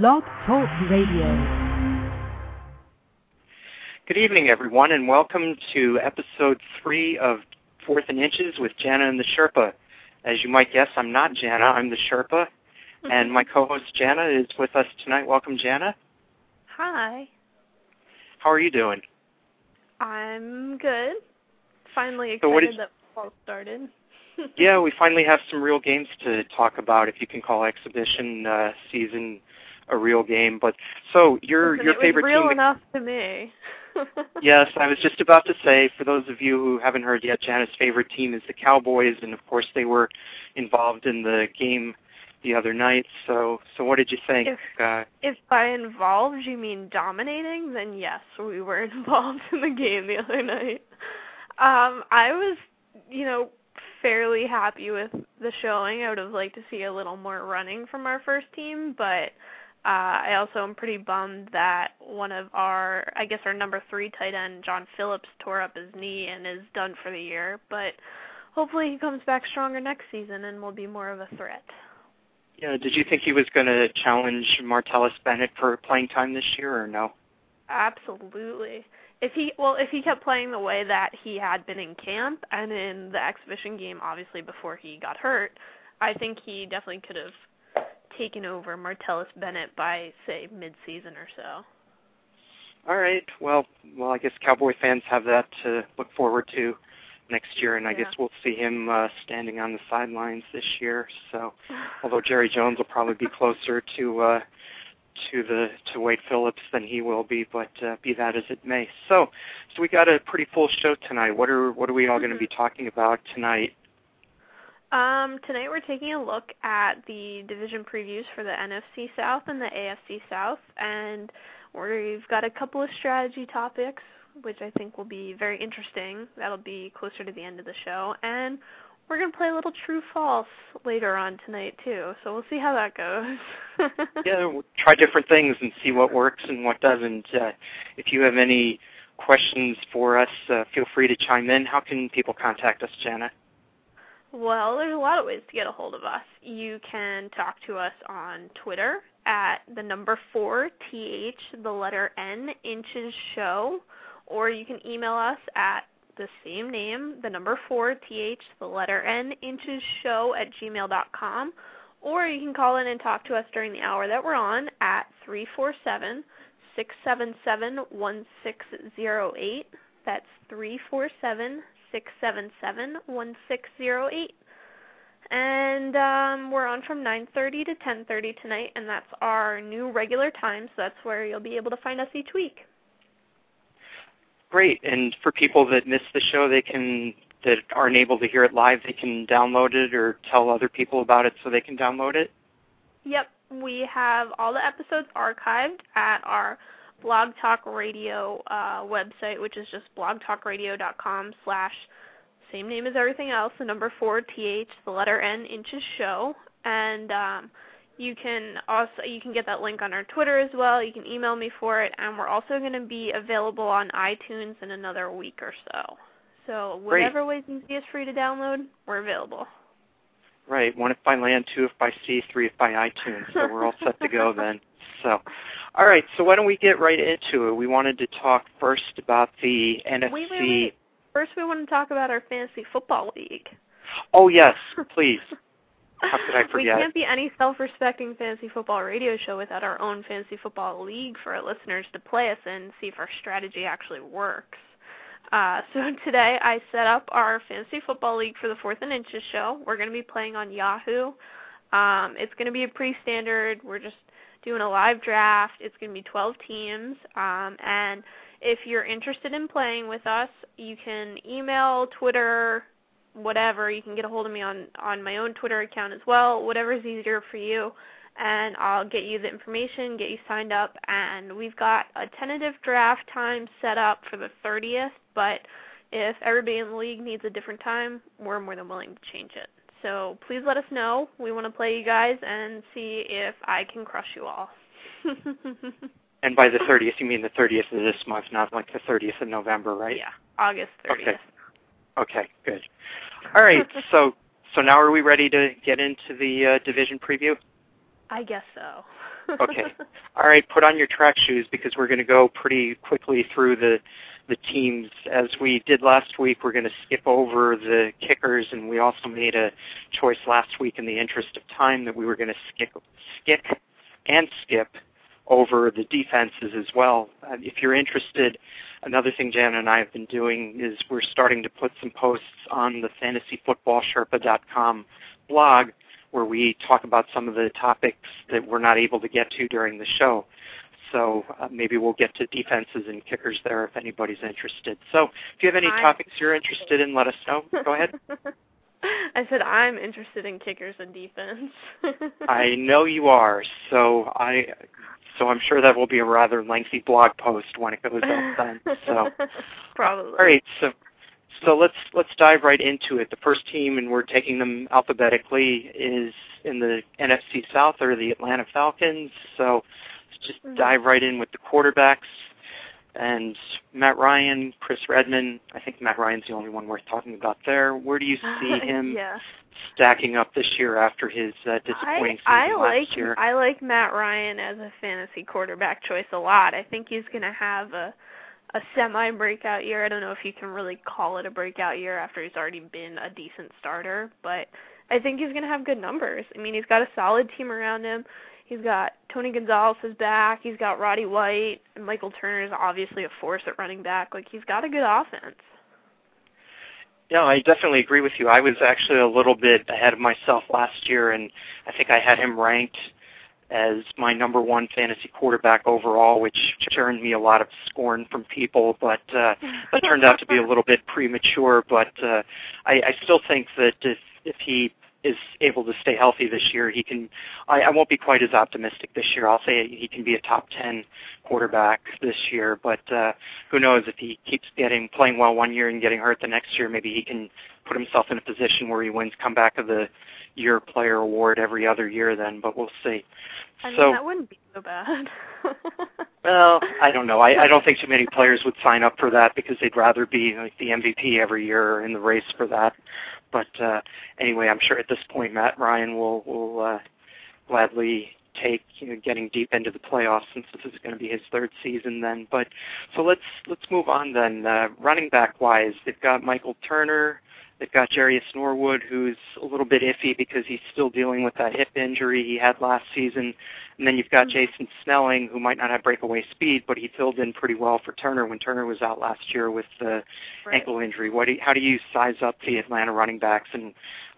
Blog Talk Radio. Good evening, everyone, and welcome to episode three of Fourth and Inches with Jana and the Sherpa. As you might guess, I'm not Jana, I'm the Sherpa, and my co-host Jana is with us tonight. Welcome, Jana. Hi. How are you doing? I'm good. Finally So what excited that fall started. yeah, we finally have some real games to talk about, if you can call exhibition uh, season a real game. But so your Listen, your it favorite was real team? enough to me. Yes, I was just about to say, for those of you who haven't heard yet, Jana's favorite team is the Cowboys, and of course they were involved in the game the other night. So, so what did you think? If- Uh, If by involved you mean dominating, then yes, we were involved in the game the other night. Um, I was, you know, fairly happy with the showing. I would have liked to see a little more running from our first team, but uh, I also am pretty bummed that one of our, I guess our number three tight end, John Phillips, tore up his knee and is done for the year. But hopefully he comes back stronger next season and will be more of a threat. yeah, did you think he was going to challenge Martellus Bennett for playing time this year, or no? Absolutely. If he well, if he kept playing the way that he had been in camp and in the exhibition game, obviously before he got hurt, I think he definitely could have taken over Martellus Bennett by say mid-season or so. All right. Well, well, I guess Cowboy fans have that to look forward to next year, and I Yeah. guess we'll see him uh, standing on the sidelines this year. So, although Jerry Jones will probably be closer to uh, to the to Wade Phillips than he will be, but uh, be that as it may. So, so we got a pretty full show tonight. What are what are we all going to be talking about tonight? Um, tonight we're taking a look at the division previews for the NFC South and the AFC South, and we've got a couple of strategy topics, which I think will be very interesting. That'll be closer to the end of the show, and we're gonna play a little true false later on tonight too. So we'll see how that goes. yeah, we'll try different things and see what works and what doesn't. Uh, if you have any questions for us, uh, feel free to chime in. How can people contact us, Jana? Well, there's a lot of ways to get a hold of us. You can talk to us on Twitter at the number four th the letter n inches show, or you can email us at the same name, the number four th the letter n inches show at gmail dot com, or you can call in and talk to us during the hour that we're on at three four seven six seven seven one six zero eight. That's three four seven six seven seven one six zero eight. And um, we're on from 9:30 to 10:30 tonight, and that's our new regular time. So that's where you'll be able to find us each week. Great. And for people that miss the show, they can that aren't able to hear it live, they can download it or tell other people about it so they can download it. Yep, we have all the episodes archived at our Blog Talk Radio uh, website, which is just blogtalkradio.com slash same name as everything else, the number four th, the letter n inches show, and um, you can also you can get that link on our Twitter as well. You can email me for it, and we're also going to be available on iTunes in another week or so. So whatever Great. whatever way's easiest for you to download, we're available. Right. One if by land, two if by sea, three if by iTunes. So we're all set to go then. So, all right. So why don't we get right into it? We wanted to talk first about the NFC. Wait, wait, wait. First, we want to talk about our fantasy football league. Oh yes, please. How could I forget? We can't be any self-respecting fantasy football radio show without our own fantasy football league for our listeners to play us in, see if our strategy actually works. Uh, so today I set up our fantasy football league for the Fourth and Inches show. We're going to be playing on Yahoo. Um, it's going to be a pretty standard. We're just doing a live draft. It's going to be 12 teams, um, and if you're interested in playing with us, you can email, Twitter, whatever. You can get a hold of me on on my own Twitter account as well. Whatever is easier for you, and I'll get you the information, get you signed up, and we've got a tentative draft time set up for the 30th. But if everybody in the league needs a different time, we're more than willing to change it. So please let us know. We want to play you guys and see if I can crush you all. And by the 30th, you mean the 30th of this month, not like the 30th of November, right? Yeah, August 30th. Okay. Okay, good. All right, so so now are we ready to get into the uh, division preview? I guess so. okay. All right, put on your track shoes because we're going to go pretty quickly through the the teams as we did last week. We're going to skip over the kickers, and we also made a choice last week in the interest of time that we were going to skip skip and skip over the defenses as well. Uh, if you're interested, another thing Jan and I have been doing is we're starting to put some posts on the fantasyfootballsherpa.com blog where we talk about some of the topics that we're not able to get to during the show. So uh, maybe we'll get to defenses and kickers there if anybody's interested. So if you have any I- topics you're interested in, let us know. Go ahead. I said I'm interested in kickers and defense. I know you are. So I so I'm sure that will be a rather lengthy blog post when it goes up then. So probably. all right, so so let's let's dive right into it. The first team, and we're taking them alphabetically, is in the NFC South or the Atlanta Falcons. So let's just Mhm. dive right in with the quarterbacks. And Matt Ryan, Chris Redman. I think Matt Ryan's the only one worth talking about there. Where do you see him yeah. stacking up this year after his uh, disappointing I, I season like last year? I like Matt Ryan as a fantasy quarterback choice a lot. I think he's going to have a a semi breakout year. I don't know if you can really call it a breakout year after he's already been a decent starter, but I think he's going to have good numbers. I mean, he's got a solid team around him. He's got Tony Gonzalez is back. He's got Roddy White. And Michael Turner is obviously a force at running back. Like he's got a good offense. No, I definitely agree with you. I was actually a little bit ahead of myself last year, and I think I had him ranked as my number one fantasy quarterback overall, which earned me a lot of scorn from people. But uh, that turned out to be a little bit premature. But uh, I, I still think that if if he is able to stay healthy this year, he can. I, I won't be quite as optimistic this year. I'll say he can be a top ten quarterback this year, but uh, who knows if he keeps getting playing well one year and getting hurt the next year, maybe he can put himself in a position where he wins comeback of the year player award every other year. Then, but we'll see. I mean, so, that wouldn't be so bad. well, I don't know. I, I don't think too many players would sign up for that because they'd rather be like the MVP every year or in the race for that. But uh, anyway, I'm sure at this point Matt Ryan will will uh, gladly take you know, getting deep into the playoffs since this is going to be his third season then. But so let's let's move on then. Uh, running back wise, they've got Michael Turner. They've got Jerious Norwood, who's a little bit iffy because he's still dealing with that hip injury he had last season. And then you've got Jason Snelling, who might not have breakaway speed, but he filled in pretty well for Turner when Turner was out last year with the Right. ankle injury. What do you, how do you size up the Atlanta running backs? And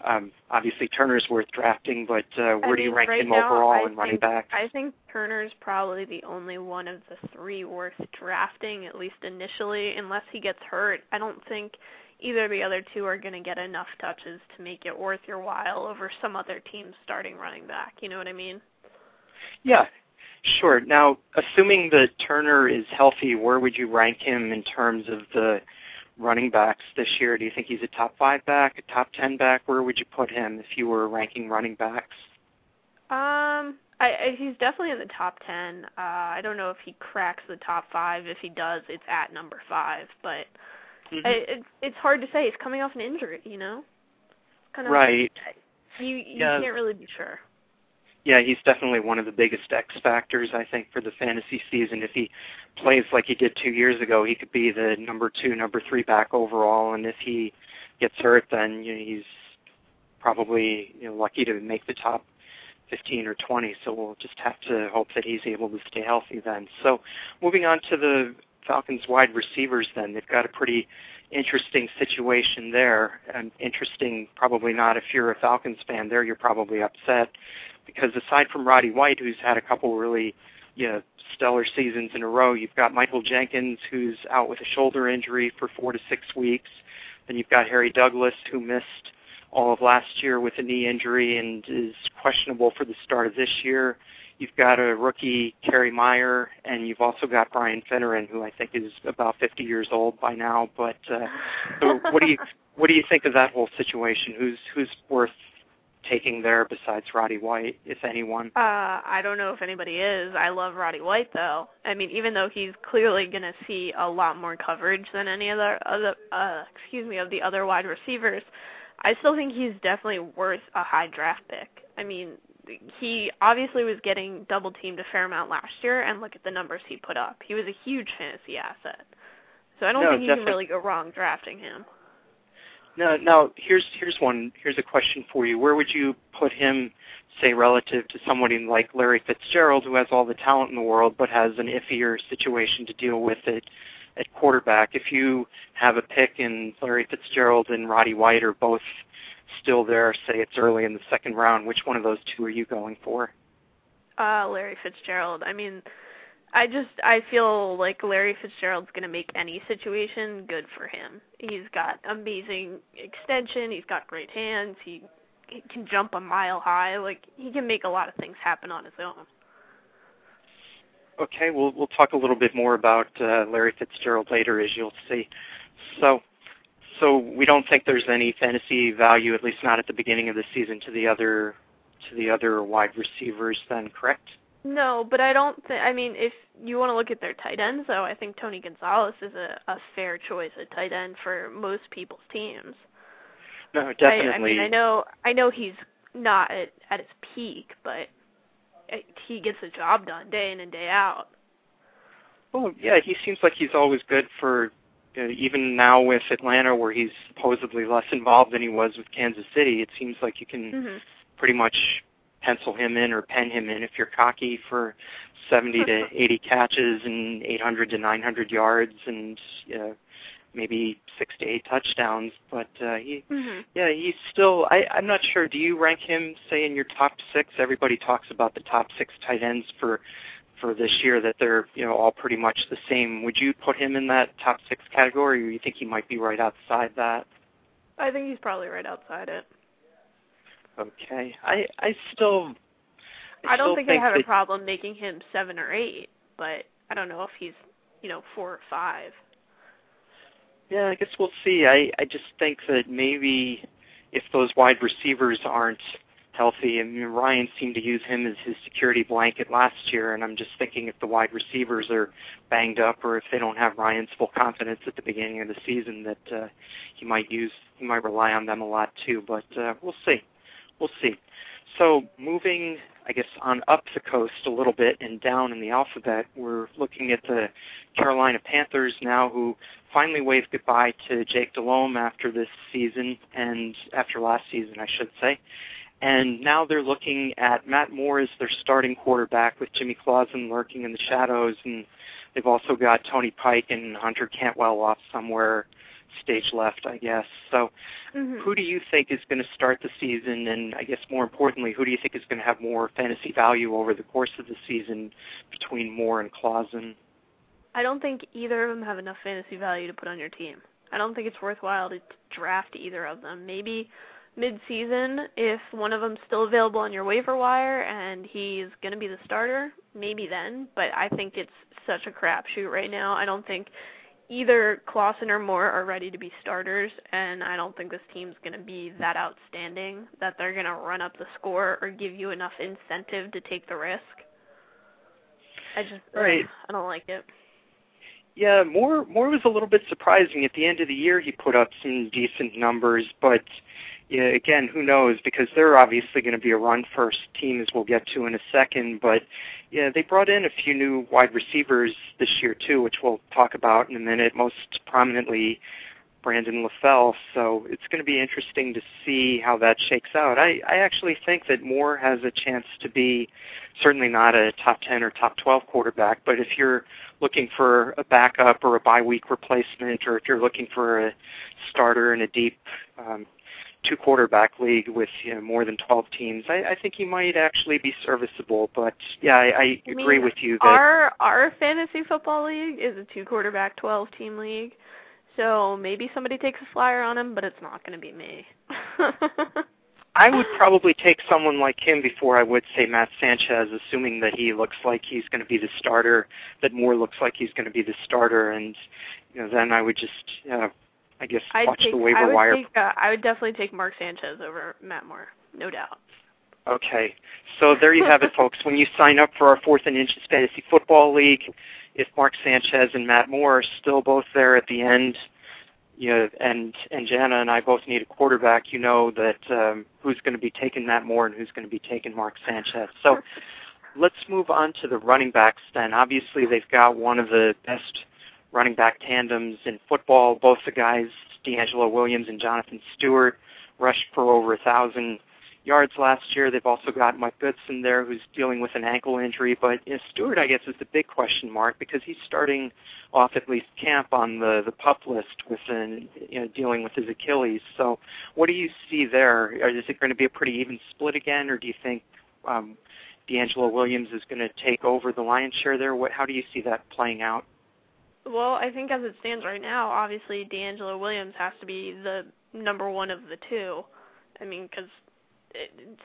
um, obviously Turner's worth drafting, but uh, where I do you mean, rank right him now, overall I in running think, backs? I think Turner's probably the only one of the three worth drafting, at least initially, unless he gets hurt. I don't think either the other two are going to get enough touches to make it worth your while over some other team's starting running back. You know what I mean? Yeah, sure. Now, assuming that Turner is healthy, where would you rank him in terms of the running backs this year? Do you think he's a top five back, a top ten back? Where would you put him if you were ranking running backs? Um, I, I he's definitely in the top ten. Uh, I don't know if he cracks the top five. If he does, it's at number five. But Mhm. I, it, it's hard to say. He's coming off an injury, you know. Kind of Right. You you Yeah. can't really be sure. Yeah, he's definitely one of the biggest X factors, I think, for the fantasy season. If he plays like he did two years ago, he could be the number two, number three back overall. And if he gets hurt, then you know, he's probably you know, lucky to make the top 15 or 20. So we'll just have to hope that he's able to stay healthy then. So moving on to the Falcons wide receivers, then they've got a pretty interesting situation there. And interesting, probably not if you're a Falcons fan. There, you're probably upset because aside from Roddy White, who's had a couple really you know, stellar seasons in a row, you've got Michael Jenkins, who's out with a shoulder injury for four to six weeks. Then you've got Harry Douglas, who missed all of last year with a knee injury and is questionable for the start of this year. You've got a rookie, Kerry Meier, and you've also got Brian Finneran, who I think is about 50 years old by now. But uh, so, what do you what do you think of that whole situation? Who's who's worth taking there besides Roddy White, if anyone? Uh, I don't know if anybody is. I love Roddy White though. I mean, even though he's clearly going to see a lot more coverage than any other other uh excuse me of the other wide receivers, I still think he's definitely worth a high draft pick. I mean, he obviously was getting double teamed a fair amount last year, and look at the numbers he put up. He was a huge fantasy asset. So I don't No, think you definitely. can really go wrong drafting him. No, now here's here's one here's a question for you. Where would you put him, say, relative to somebody like Larry Fitzgerald, who has all the talent in the world but has an iffier situation to deal with it at quarterback? If you have a pick and Larry Fitzgerald and Roddy White are both still there, say it's early in the second round, which one of those two are you going for? Uh, Larry Fitzgerald. I mean, I just I feel like Larry Fitzgerald's gonna make any situation good for him. He's got amazing extension. He's got great hands. He, he can jump a mile high. Like he can make a lot of things happen on his own. Okay, we'll we'll talk a little bit more about uh, Larry Fitzgerald later, as you'll see. So, so we don't think there's any fantasy value, at least not at the beginning of the season, to the other to the other wide receivers. Then, correct? No, but I don't think. I mean, if you want to look at their tight ends, though, I think Tony Gonzalez is a, a fair choice at tight end for most people's teams. No, definitely. I mean, I know, I know he's not at at his peak, but eh, he gets the job done day in and day out. Well, yeah, he seems like he's always good for even now with Atlanta, where he's supposedly less involved than he was with Kansas City. It seems like you can hmm pretty much pencil him in or pen him in if you're cocky for 70 to 80 catches and 800 to 900 yards and uh, maybe six to eight touchdowns. But uh, he, hmm yeah, he's still. I, I'm not sure. Do you rank him, say, in your top six? Everybody talks about the top six tight ends for for this year that they're you know all pretty much the same. Would you put him in that top six category, or you think he might be right outside that? I think he's probably right outside it. Okay, I I still. I don't still think, I have a problem making him seven or eight, but I don't know if he's, you know, four or five. Yeah, I guess we'll see. I I just think that maybe if those wide receivers aren't healthy, mean Ryan seemed to use him as his security blanket last year, and I'm just thinking if the wide receivers are banged up or if they don't have Ryan's full confidence at the beginning of the season, that uh, he might use he might rely on them a lot too. But uh, we'll see, we'll see. So moving, I guess, on up the coast a little bit and down in the alphabet, we're looking at the Carolina Panthers now, who finally waved goodbye to Jake Delhomme after this season and after last season, I should say. And now they're looking at Matt Moore as their starting quarterback with Jimmy Clausen lurking in the shadows, and they've also got Tony Pike and Hunter Cantwell off somewhere stage left, I guess. So hmm who do you think is going to start the season, and I guess more importantly, who do you think is going to have more fantasy value over the course of the season between Moore and Clausen? I don't think either of them have enough fantasy value to put on your team. I don't think it's worthwhile to draft either of them. Maybe mid-season, if one of them's still available on your waiver wire and he's going to be the starter, maybe then. But I think it's such a crapshoot right now. I don't think either Clausen or Moore are ready to be starters, and I don't think this team's going to be that outstanding that they're going to run up the score or give you enough incentive to take the risk. I just Right. I don't like it. Yeah, Moore Moore was a little bit surprising. At the end of the year, he put up some decent numbers, but again, who knows? Because they're obviously going to be a run-first team, as we'll get to in a second. But yeah, they brought in a few new wide receivers this year too, which we'll talk about in a minute. Most prominently, Brandon LaFell. So it's going to be interesting to see how that shakes out. I, I actually think that Moore has a chance to be certainly not a top 10 or top 12 quarterback, but if you're looking for a backup or a bye week replacement, or if you're looking for a starter in a deep um, two quarterback league with you know, more than 12 teams, I, I think he might actually be serviceable. But yeah, I, I I agree mean, with you that Our our fantasy football league is a two quarterback, twelve team league. So maybe somebody takes a flyer on him, but it's not going to be me. I would probably take someone like him before I would say Matt Sanchez, assuming that he looks like he's going to be the starter, that Moore looks like he's going to be the starter, and you know then I would just, uh, I guess, I'd watch take, the I waiver would wire. take uh, I would definitely take Mark Sanchez over Matt Moore, no doubt. Okay, so there you have it, folks. When you sign up for our Fourth and Inches Fantasy Football League, if Mark Sanchez and Matt Moore are still both there at the end, you know, and and Jana and I both need a quarterback. You know that um, who's going to be taking that more and who's going to be taking Mark Sanchez. So let's move on to the running backs then. Obviously, they've got one of the best running back tandems in football. Both the guys, DeAngelo Williams and Jonathan Stewart, rushed for over a thousand yards last year. They've also got Mike Goodson there, who's dealing with an ankle injury. But you know, Stewart, I guess, is the big question mark because he's starting off at least camp on the the pup list with an, you know dealing with his Achilles. So, what do you see there? Is it going to be a pretty even split again, or do you think um, DeAngelo Williams is going to take over the lion's share there? What, how do you see that playing out? Well, I think as it stands right now, obviously DeAngelo Williams has to be the number one of the two. I mean, because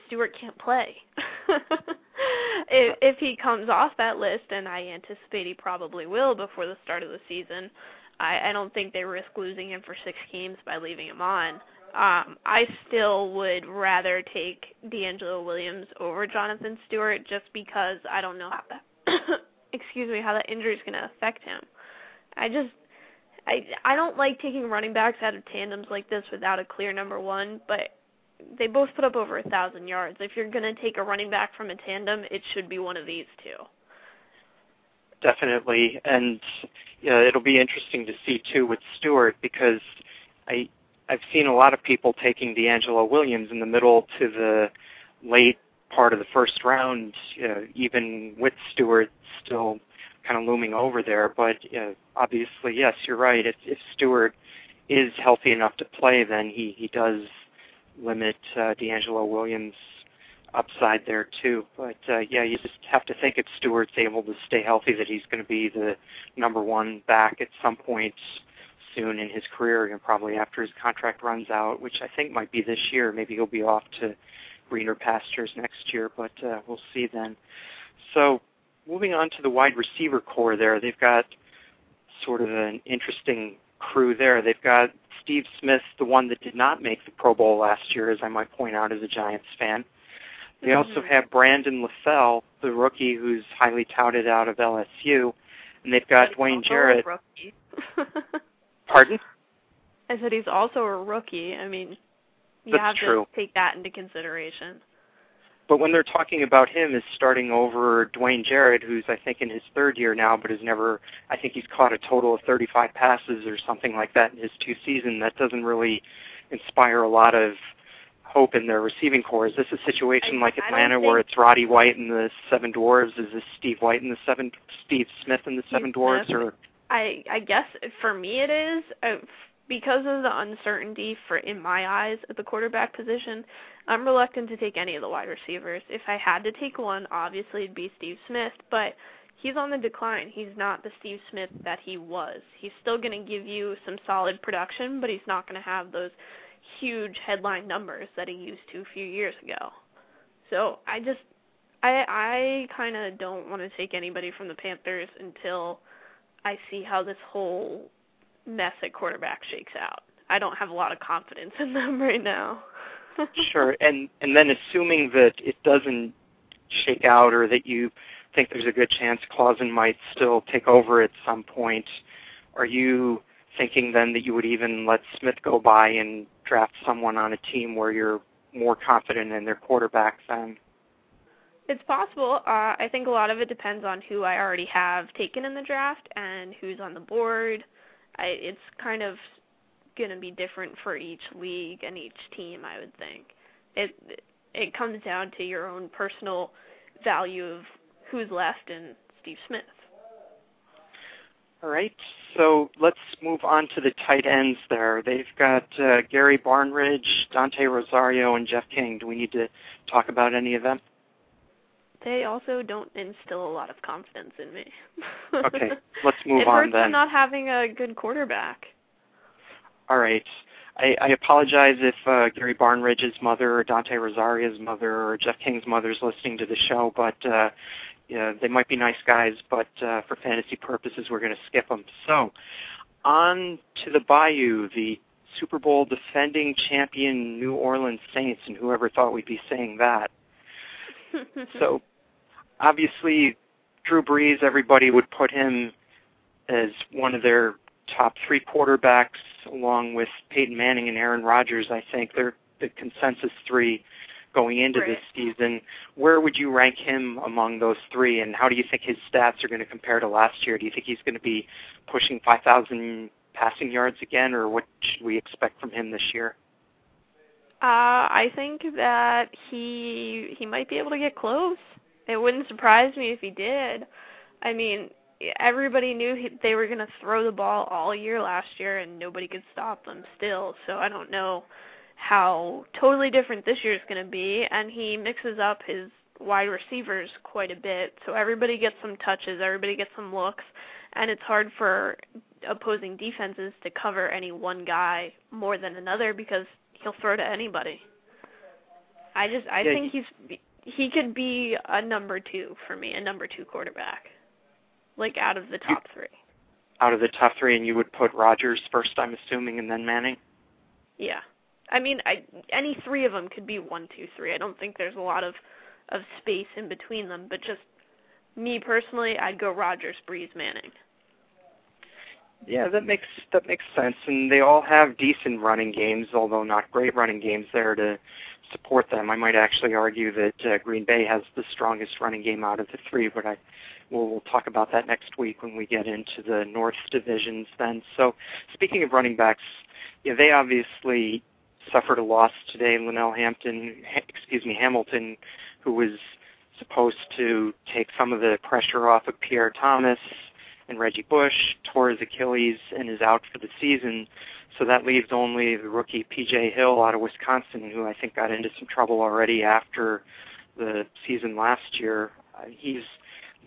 Stewart can't play. if, if he comes off that list, and I anticipate he probably will before the start of the season, I, I don't think they risk losing him for six games by leaving him on. Um, I still would rather take DeAngelo Williams over Jonathan Stewart just because I don't know how that excuse me how that injury is going to affect him. I just I I don't like taking running backs out of tandems like this without a clear number one, but they both put up over a thousand yards. If you're going to take a running back from a tandem, it should be one of these two. Definitely, and yeah, it'll be interesting to see too with Stewart because I I've seen a lot of people taking DeAngelo Williams in the middle to the late part of the first round, uh, even with Stewart still kind of looming over there. But uh, obviously, yes, you're right. If, if Stewart is healthy enough to play, then he he does limit uh, DeAngelo Williams' upside there too. But uh, yeah, you just have to think if Stewart's able to stay healthy, that he's going to be the number one back at some point soon in his career, and probably after his contract runs out, which I think might be this year. Maybe he'll be off to greener pastures next year, but uh, we'll see then. So moving on to the wide receiver corps there, they've got sort of an interesting crew there. They've got Steve Smith, the one that did not make the Pro Bowl last year, as I might point out as a Giants fan. They mm-hmm. also have Brandon LaFell, the rookie who's highly touted out of LSU, and they've got Dwayne Jarrett. Pardon? I said he's also a rookie. I mean, you That's have true. to take that into consideration. But when they're talking about him as starting over Dwayne Jarrett, who's I think in his third year now, but has never, I think he's caught a total of 35 passes or something like that in his two seasons. That doesn't really inspire a lot of hope in their receiving corps. Is this a situation I, like Atlanta where it's Roddy White and the Seven Dwarves? Is this Steve White and the Seven, Steve Smith and the Steve Seven Dwarves, Smith. or? I I guess for me it is. Uh, because of the uncertainty for in my eyes at the quarterback position, I'm reluctant to take any of the wide receivers. If I had to take one, obviously it'd be Steve Smith, but he's on the decline. He's not the Steve Smith that he was. He's still going to give you some solid production, but he's not going to have those huge headline numbers that he used to a few years ago. So, I just I I kind of don't want to take anybody from the Panthers until I see how this whole mess at quarterback shakes out. I don't have a lot of confidence in them right now. sure, and and then assuming that it doesn't shake out, or that you think there's a good chance Clausen might still take over at some point, are you thinking then that you would even let Smith go by and draft someone on a team where you're more confident in their quarterback then? It's possible. Uh, I think a lot of it depends on who I already have taken in the draft and who's on the board. I, it's kind of going to be different for each league and each team. I would think it it comes down to your own personal value of who's left in Steve Smith. All right, so let's move on to the tight ends there. They've got uh, Gary Barnidge, Dante Rosario, and Jeff King. Do we need to talk about any of them? They also don't instill a lot of confidence in me. okay, let's move it on hurts then. not having a good quarterback. All right. I, I apologize if uh, Gary Barnidge's mother or Dante Rosario's mother or Jeff King's mother is listening to the show, but uh, yeah, they might be nice guys, but uh, for fantasy purposes, we're going to skip them. So, on to the Bayou, the Super Bowl defending champion New Orleans Saints, and whoever thought we'd be saying that. so, obviously, Drew Brees, everybody would put him as one of their top three quarterbacks, along with Peyton Manning and Aaron Rodgers. I think they're the consensus three going into right. this season. Where would you rank him among those three, and how do you think his stats are going to compare to last year? Do you think he's going to be pushing 5,000 passing yards again, or what should we expect from him this year? Uh, I think that he he might be able to get close. It wouldn't surprise me if he did. I mean, everybody knew he, they were going to throw the ball all year last year, and nobody could stop them still. So I don't know how totally different this year is going to be. And he mixes up his wide receivers quite a bit, so everybody gets some touches, everybody gets some looks, and it's hard for opposing defenses to cover any one guy more than another because he'll throw to anybody. I just I yeah, think he's he could be a number 2 for me, a number 2 quarterback. Like out of the top 3. Out of the top 3 and you would put Rodgers first I'm assuming and then Manning? Yeah. I mean, I any 3 of them could be one, two, three. I don't think there's a lot of of space in between them, but just me personally, I'd go Rodgers, Brees, Manning. Yeah, that makes that makes sense, and they all have decent running games, although not great running games there to support them. I might actually argue that uh, Green Bay has the strongest running game out of the three, but I we'll, we'll talk about that next week when we get into the North divisions. Then, so speaking of running backs, yeah, they obviously suffered a loss today. Lynell Hampton, excuse me, Hamilton, who was supposed to take some of the pressure off of Pierre Thomas and Reggie Bush tore his Achilles and is out for the season. So that leaves only the rookie P.J. Hill out of Wisconsin, who I think got into some trouble already after the season last year. Uh, he's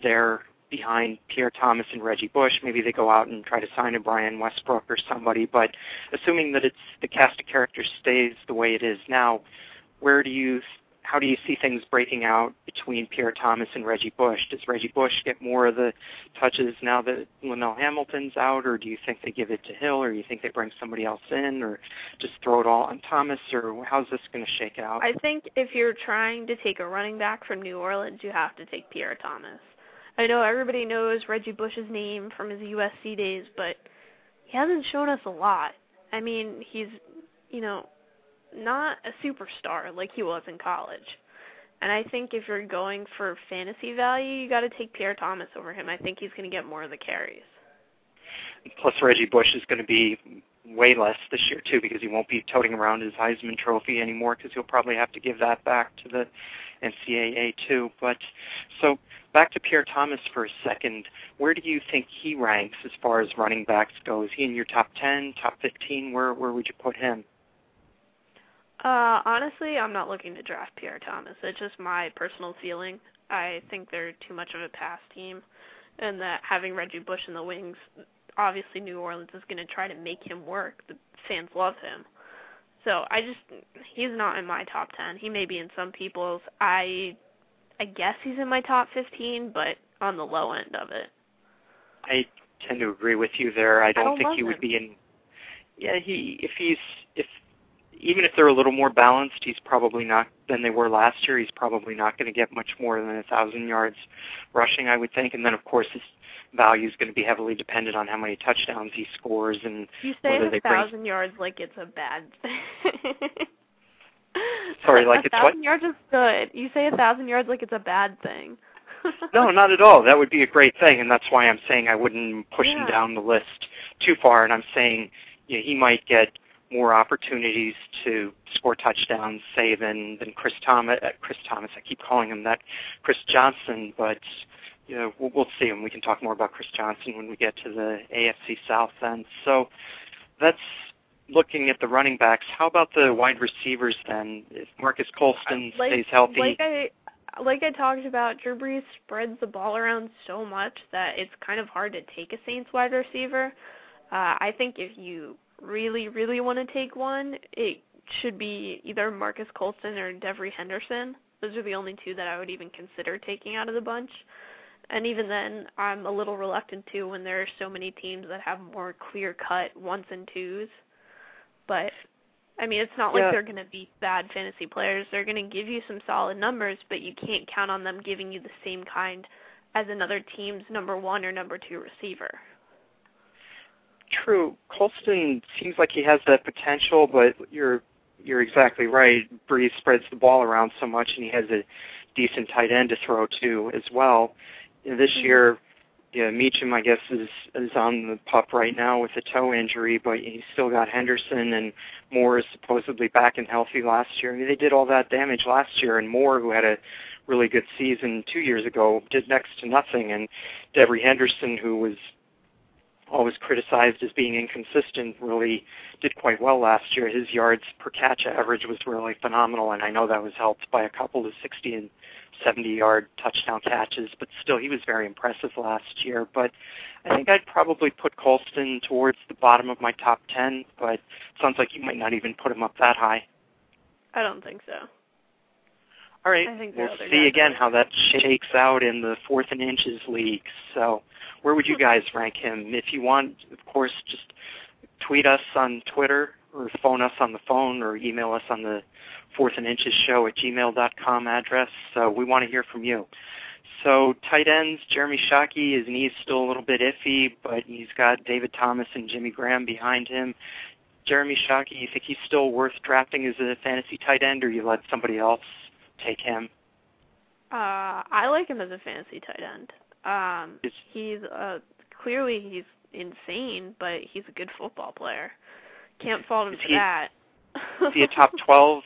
there behind Pierre Thomas and Reggie Bush. Maybe they go out and try to sign a Brian Westbrook or somebody. But assuming that it's the cast of characters stays the way it is now, where do you how do you see things breaking out between Pierre Thomas and Reggie Bush? Does Reggie Bush get more of the touches now that Lynell Hamilton's out, or do you think they give it to Hill, or you think they bring somebody else in, or just throw it all on Thomas, or how's this going to shake out? I think if you're trying to take a running back from New Orleans, you have to take Pierre Thomas. I know everybody knows Reggie Bush's name from his USC days, but he hasn't shown us a lot. I mean, he's, you know, not a superstar like he was in college. And I think if you're going for fantasy value, you got to take Pierre Thomas over him. I think he's going to get more of the carries. Plus, Reggie Bush is going to be way less this year too because he won't be toting around his Heisman Trophy anymore because he'll probably have to give that back to the NCAA too. But so back to Pierre Thomas for a second. Where do you think he ranks as far as running backs go? Is he in your top ten, top fifteen? Where where would you put him? Uh, honestly, I'm not looking to draft Pierre Thomas. It's just my personal feeling. I think they're too much of a pass team, and that having Reggie Bush in the wings, obviously New Orleans is going to try to make him work. The fans love him. So I just he's not in my top 10. He may be in some people's. I I guess he's in my top 15, but on the low end of it. I tend to agree with you there. I don't, I don't think he him. would be in Yeah, he if he's if even if they're a little more balanced, he's probably not than they were last year. He's probably not going to get much more than a thousand yards rushing, I would think. And then, of course, his value is going to be heavily dependent on how many touchdowns he scores and you say whether a they thousand bring. yards like it's a bad thing. Sorry, like a it's thousand what? yards is good. You say a thousand yards like it's a bad thing. no, not at all. That would be a great thing, and that's why I'm saying I wouldn't push Yeah. him down the list too far. And I'm saying you know, he might get more opportunities to score touchdowns, say, than than Chris Thomas. Uh, Chris Thomas, I keep calling him that. Chris Johnson, but you know, we'll, we'll see, and we can talk more about Chris Johnson when we get to the AFC South. Then, so that's looking at the running backs. How about the wide receivers then? If Marques Colston like, stays healthy, Like I like I talked about, Drew Brees spreads the ball around so much that it's kind of hard to take a Saints wide receiver. Uh, I think if you really, really want to take one, it should be either Marques Colston or Devery Henderson. Those are the only two that I would even consider taking out of the bunch. And even then, I'm a little reluctant to when there are so many teams that have more clear cut ones and twos. But I mean, it's not Yeah. like they're going to be bad fantasy players. They're going to give you some solid numbers, but you can't count on them giving you the same kind as another team's number one or number two receiver. True. Colston seems like he has that potential, but you're you're exactly right. Brees spreads the ball around so much, and he has a decent tight end to throw to as well. And this mm-hmm. year, yeah, Meachem, I guess, is is on the pup right now with a toe injury, but he's still got Henderson and Moore is supposedly back and healthy last year. I mean, they did all that damage last year, and Moore, who had a really good season two years ago, did next to nothing. And Devery Henderson, who was always criticized as being inconsistent, really did quite well last year. His yards per catch average was really phenomenal, and I know that was helped by a couple of 60 and 70 yard touchdown catches, but still he was very impressive last year. But I think I'd probably put Colston towards the bottom of my top 10, but sounds like you might not even put him up that high. I don't think so. All right, we'll see again how that shakes out in the fourth and inches league. So, where would you guys rank him? If you want, of course, just tweet us on Twitter or phone us on the phone or email us on the fourth and inches show at gmail.com address. So we want to hear from you. So tight ends, Jeremy Shockey, his knee's still a little bit iffy, but he's got David Thomas and Jimmy Graham behind him. Jeremy Shockey, you think he's still worth drafting as a fantasy tight end, or you let somebody else take him? Uh, I like him as a fantasy tight end. Um, it's, he's uh, clearly he's insane, but he's a good football player. Can't fault him for he, that. is he a top twelve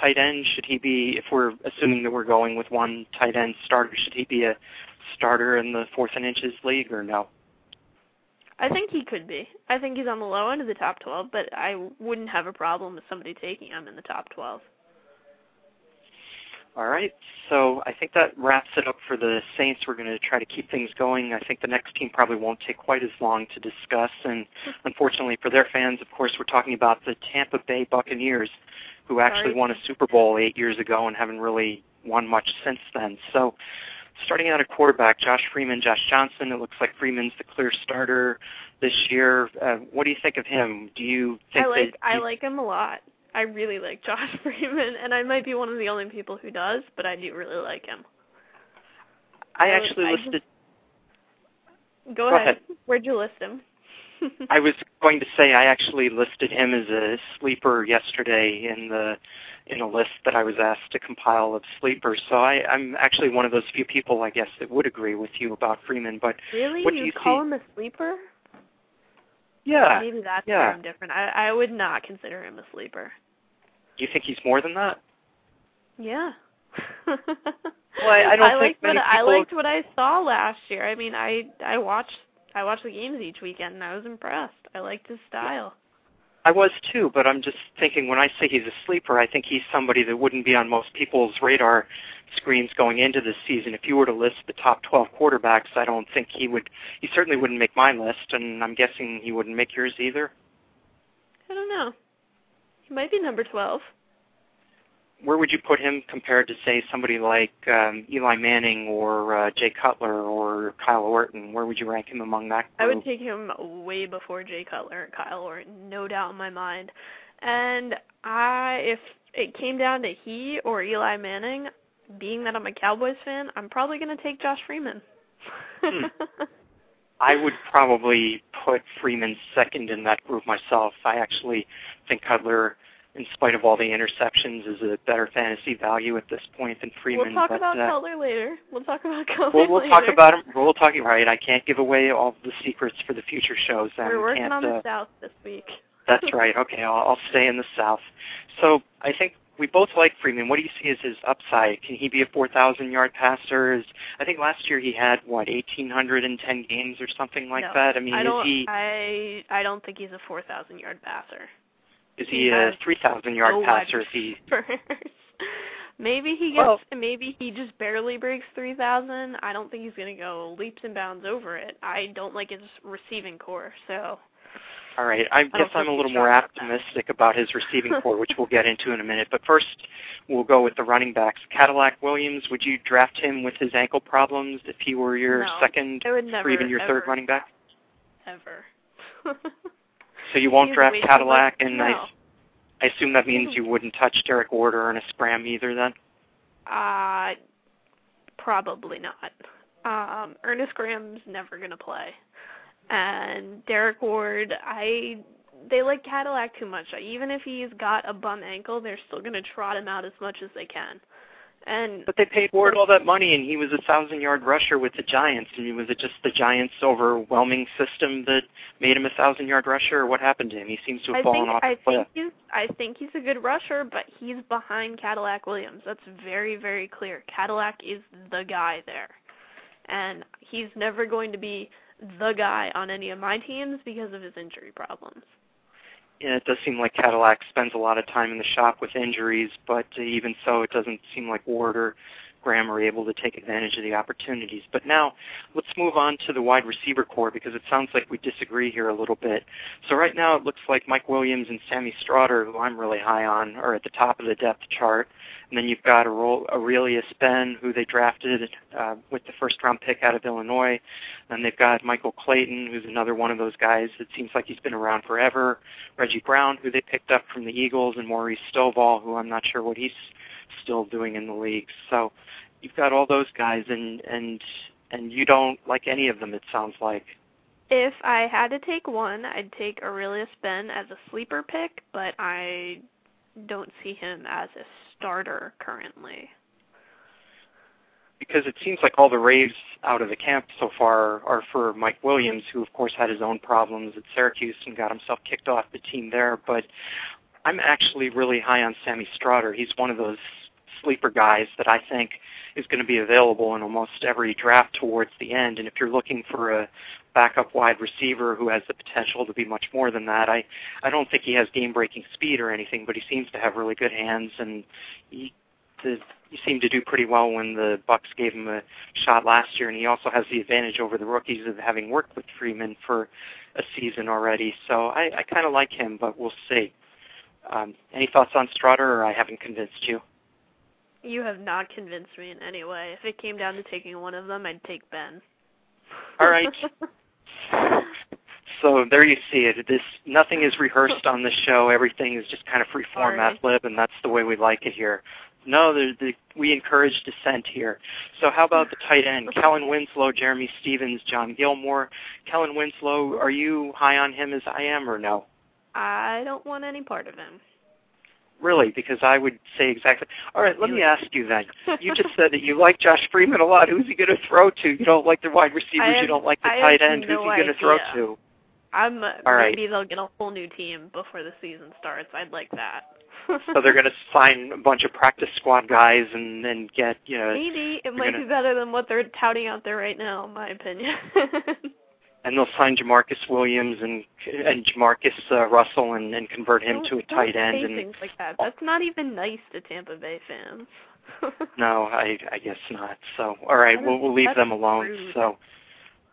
tight end? Should he be, if we're assuming that we're going with one tight end starter, should he be a starter in the fourth and inches league or no? I think he could be. I think he's on the low end of the top 12, but I wouldn't have a problem with somebody taking him in the top 12. All right. So I think that wraps it up for the Saints. We're going to try to keep things going. I think the next team probably won't take quite as long to discuss. And unfortunately for their fans, of course, we're talking about the Tampa Bay Buccaneers, who actually Sorry. won a Super Bowl eight years ago and haven't really won much since then. So starting out at quarterback, Josh Freeman, Josh Johnson. It looks like Freeman's the clear starter this year. Uh, what do you think of him? Do you think I like that I like him a lot. I really like Josh Freeman, and I might be one of the only people who does, but I do really like him. I actually I listed. Go, Go ahead. ahead. Where'd you list him? I was going to say I actually listed him as a sleeper yesterday in the in a list that I was asked to compile of sleepers. So I, I'm actually one of those few people, I guess, that would agree with you about Freeman. But really, what you, you call see? him a sleeper? Yeah. Maybe that's yeah. where I'm different. I I would not consider him a sleeper. Do you think he's more than that? Yeah. well, I, I don't I think liked many what people. I liked what I saw last year. I mean, I I watched I watched the games each weekend and I was impressed. I liked his style. I was too, but I'm just thinking when I say he's a sleeper, I think he's somebody that wouldn't be on most people's radar screens going into this season. If you were to list the top 12 quarterbacks, I don't think he would. He certainly wouldn't make my list, and I'm guessing he wouldn't make yours either. I don't know. He might be number 12. Where would you put him compared to, say, somebody like um, Eli Manning or uh, Jay Cutler or Kyle Orton? Where would you rank him among that group? I would take him way before Jay Cutler and Kyle Orton, no doubt in my mind. And I, if it came down to he or Eli Manning, being that I'm a Cowboys fan, I'm probably going to take Josh Freeman. Hmm. I would probably put Freeman second in that group myself. I actually think Cutler, in spite of all the interceptions, is a better fantasy value at this point than Freeman. We'll talk but, about uh, Cutler later. We'll talk about Cutler We'll, we'll later. talk about him. We'll talk right. I can't give away all the secrets for the future shows. We're working can't, on the uh, South this week. That's right. Okay, I'll, I'll stay in the South. So I think we both like Freeman. What do you see as his upside? Can he be a 4,000 yard passer? Is I think last year he had what 1,810 games or something like no, that. I mean, I don't, is he I I don't think he's a 4,000 yard passer. Is he he a 3,000 yard no passer? Is he maybe he gets Well- maybe he just barely breaks 3,000. I don't think he's going to go leaps and bounds over it. I don't like his receiving corps, so All right. I don't guess I'm a little more optimistic about his receiving corps, which we'll get into in a minute. But first, we'll go with the running backs. Cadillac Williams, would you draft him with his ankle problems if he were your No, second never or even your ever, third running back? ever. So you won't draft Cadillac, and no. I, I assume that means you wouldn't touch Derrick Ward or Ernest Graham either then? Uh, probably not. Um, Ernest Graham's never going to play. And Derrick Ward, I they like Cadillac too much. Even if he's got a bum ankle, they're still going to trot him out as much as they can. And but they paid Ward all that money, and he was a thousand-yard rusher with the Giants. And was it just the Giants' overwhelming system that made him a thousand-yard rusher, or what happened to him? He seems to have I fallen think, off I think he's I think he's a good rusher, but he's behind Cadillac Williams. That's very very clear. Cadillac is the guy there, and he's never going to be the guy on any of my teams because of his injury problems. It does seem like Cadillac spends a lot of time in the shop with injuries, but even so, it doesn't seem like Ward or Graham are able to take advantage of the opportunities. But now, let's move on to the wide receiver corps because it sounds like we disagree here a little bit. So right now, it looks like Mike Williams and Sammy Stroughter, who I'm really high on, are at the top of the depth chart. And then you've got Arrelious Benn, who they drafted uh, with the first round pick out of Illinois. And they've got Michael Clayton, who's another one of those guys that seems like he's been around forever. Reggie Brown, who they picked up from the Eagles, and Maurice Stovall, who I'm not sure what he's still doing in the league. So you've got all those guys, and and and you don't like any of them. It sounds like. If I had to take one, I'd take Arrelious Benn as a sleeper pick, but I don't see him as a starter currently. Because it seems like all the raves out of the camp so far are for Mike Williams, who of course had his own problems at Syracuse and got himself kicked off the team there. But I'm actually really high on Sammy Stroughter. He's one of those sleeper guys that I think is going to be available in almost every draft towards the end. And if you're looking for a backup wide receiver who has the potential to be much more than that, I I don't think he has game breaking speed or anything, but he seems to have really good hands and he the he seemed to do pretty well when the Bucs gave him a shot last year, and he also has the advantage over the rookies of having worked with Freeman for a season already. So I, I kind of like him, but we'll see. Um, any thoughts on Stroughter, or I haven't convinced you? You have not convinced me in any way. If it came down to taking one of them, I'd take Benn. All right. so there you see it. This nothing is rehearsed on this show. Everything is just kind of free form ad lib, and that's the way we like it here. No, the, the, we encourage dissent here. So how about the tight end? Kellen Winslow, Jerramy Stevens, John Gilmore. Kellen Winslow, are you high on him as I am or no? I don't want any part of him. Really? Because I would say exactly. All right, let me ask you then. You just said that you like Josh Freeman a lot. Who's he going to throw to? You don't like the wide receivers. Have, you don't like the I tight end. No Who's he going to throw to? I'm All right. maybe they'll get a whole new team before the season starts. I'd like that. so they're going to sign a bunch of practice squad guys and then get you know. Maybe it might gonna, be better than what they're touting out there right now, in my opinion. and they'll sign Jamarcus Williams and and Jamarcus uh, Russell and, and convert him don't, to a tight end. and things like that. That's not even nice to Tampa Bay fans. no, I I guess not. So all right, That we'll we'll leave them alone. rude. So.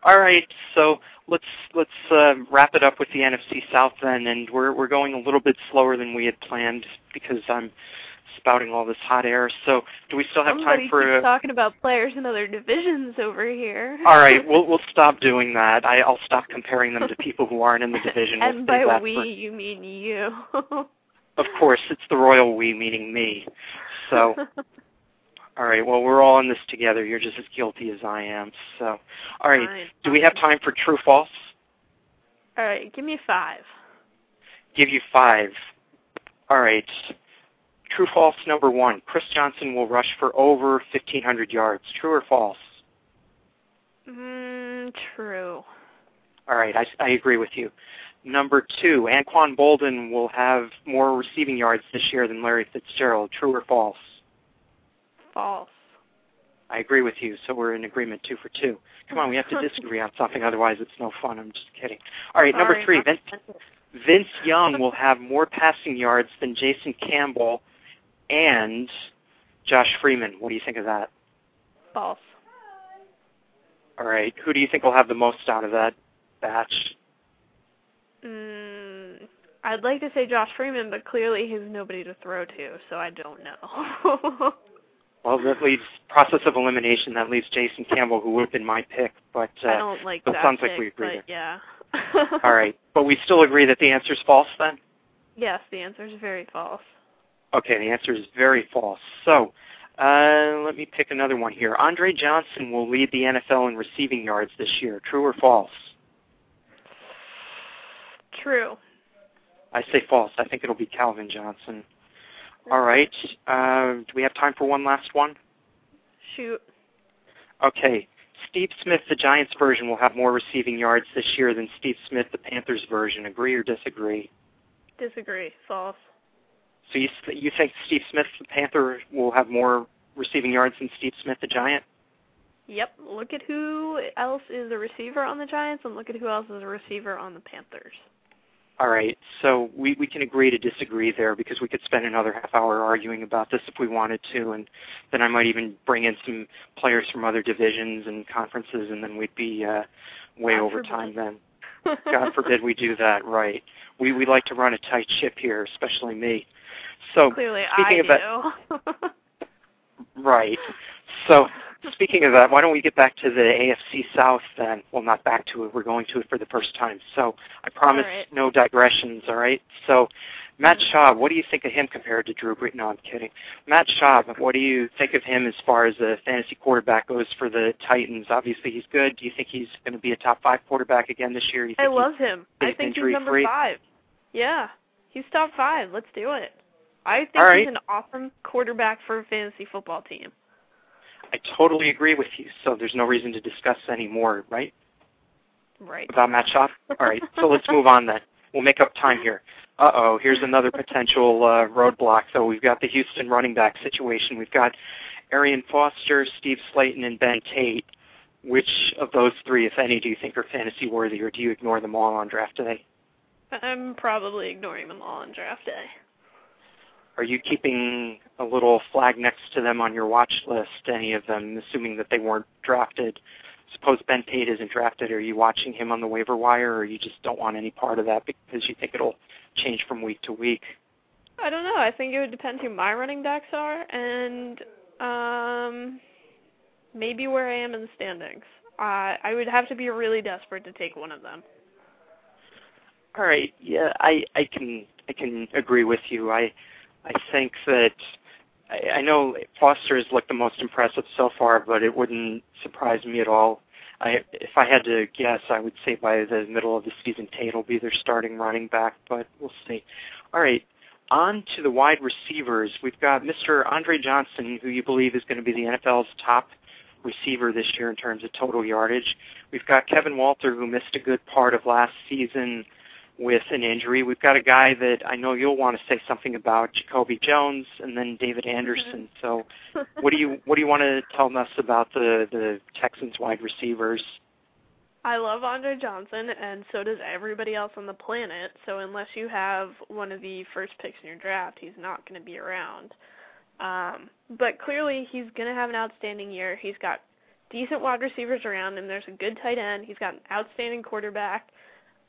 All right, so let's let's uh, wrap it up with the NFC South then, and we're we're going a little bit slower than we had planned because I'm spouting all this hot air. So, do we still have Somebody time for? A, talking about players in other divisions over here. all right, we'll we'll stop doing that. I, I'll stop comparing them to people who aren't in the division. We'll and by we, for- you mean you. of course, it's the royal we, meaning me. So, all right. Well, we're all in this together. You're just as guilty as I am. So, all right. Fine, Do we have time for true false? All right, give me five. give you five. All right. True false number one. Chris Johnson will rush for over 1,500 yards. True or false? Mm, true. All right. I, I agree with you. Number two. Anquan Boldin will have more receiving yards this year than Larry Fitzgerald. True or false? False. I agree with you. So we're in agreement two for two. Come on, we have to disagree on something. Otherwise, it's no fun. I'm just kidding. All right. Number Sorry, three. Vince. Vince Young will have more passing yards than Jason Campbell and Josh Freeman. What do you think of that? False. All right. Who do you think will have the most out of that batch? Mm, I'd like to say Josh Freeman, but clearly he's nobody to throw to, so I don't know. Well, that leaves process of elimination. That leaves Jason Campbell, who would have been my pick. But I uh, don't like but that sounds like we agree but yeah. all right. But we still agree that the answer is false. Then. Yes, the answer is very false. Okay, the answer is very false. So, uh, let me pick another one here. Andre Johnson will lead the NFL in receiving yards this year. True or false? True. I say false. I think it'll be Calvin Johnson. All right. Uh, do we have time for one last one? Shoot. Okay. Steve Smith, the Giants version, will have more receiving yards this year than Steve Smith, the Panthers version. Agree or disagree? Disagree. False. So you you think Steve Smith, the Panther, will have more receiving yards than Steve Smith, the Giant? Yep. Look at who else is a receiver on the Giants, and look at who else is a receiver on the Panthers. All right, so we, we can agree to disagree there because we could spend another half hour arguing about this if we wanted to, and then I might even bring in some players from other divisions and conferences, and then we'd be uh, way God over time then. God forbid we do that, right? We we like to run a tight ship here, especially me. So Clearly, speaking I that, do. right. So speaking of that, why don't we get back to the AFC South then? Well, not back to it. We're going to it for the first time. So I promise right. no digressions. All right. So Matt mm-hmm. Schaub, what do you think of him compared to Drew Brees? No, I'm kidding. Matt Schaub, what do you think of him as far as a fantasy quarterback goes for the Titans? Obviously, he's good. Do you think he's going to be a top five quarterback again this year? You I love him. I think he's number injury-free? five. Yeah, he's top five. Let's do it. I think right. he's an awesome quarterback for a fantasy football team. I totally agree with you. So there's no reason to discuss anymore, right? Right. about Matt Schaub? All right, so let's move on then. We'll make up time here. Uh-oh, here's another potential uh, roadblock. So we've got the Houston running back situation. We've got Arian Foster, Steve Slaton, and Ben Tate. Which of those three, if any, do you think are fantasy worthy, or do you ignore them all on draft day? I'm probably ignoring them all on draft day. Are you keeping a little flag next to them on your watch list, any of them, assuming that they weren't drafted? Suppose Ben Tate isn't drafted. Are you watching him on the waiver wire, or you just don't want any part of that because you think it'll change from week to week? I don't know. I think it would depend who my running backs are and um maybe where I am in the standings. Uh, I would have to be really desperate to take one of them. All right. Yeah, I I can I can agree with you. I I think that I, I know Foster has looked the most impressive so far, but it wouldn't surprise me at all. I if I had to guess, I would say by the middle of the season, Tate will be their starting running back, but we'll see. All right. On to the wide receivers. We've got Mr. Andre Johnson, who you believe is going to be the NFL's top receiver this year in terms of total yardage. We've got Kevin Walter, who missed a good part of last season with an injury. We've got a guy that I know you'll want to say something about, Jacoby Jones, and then David Anderson. So, what do you what do you want to tell us about the the Texans wide receivers? I love Andre Johnson, and so does everybody else on the planet. So unless you have one of the first picks in your draft, he's not going to be around. Um, but clearly, he's going to have an outstanding year. He's got decent wide receivers around him. There's a good tight end. He's got an outstanding quarterback.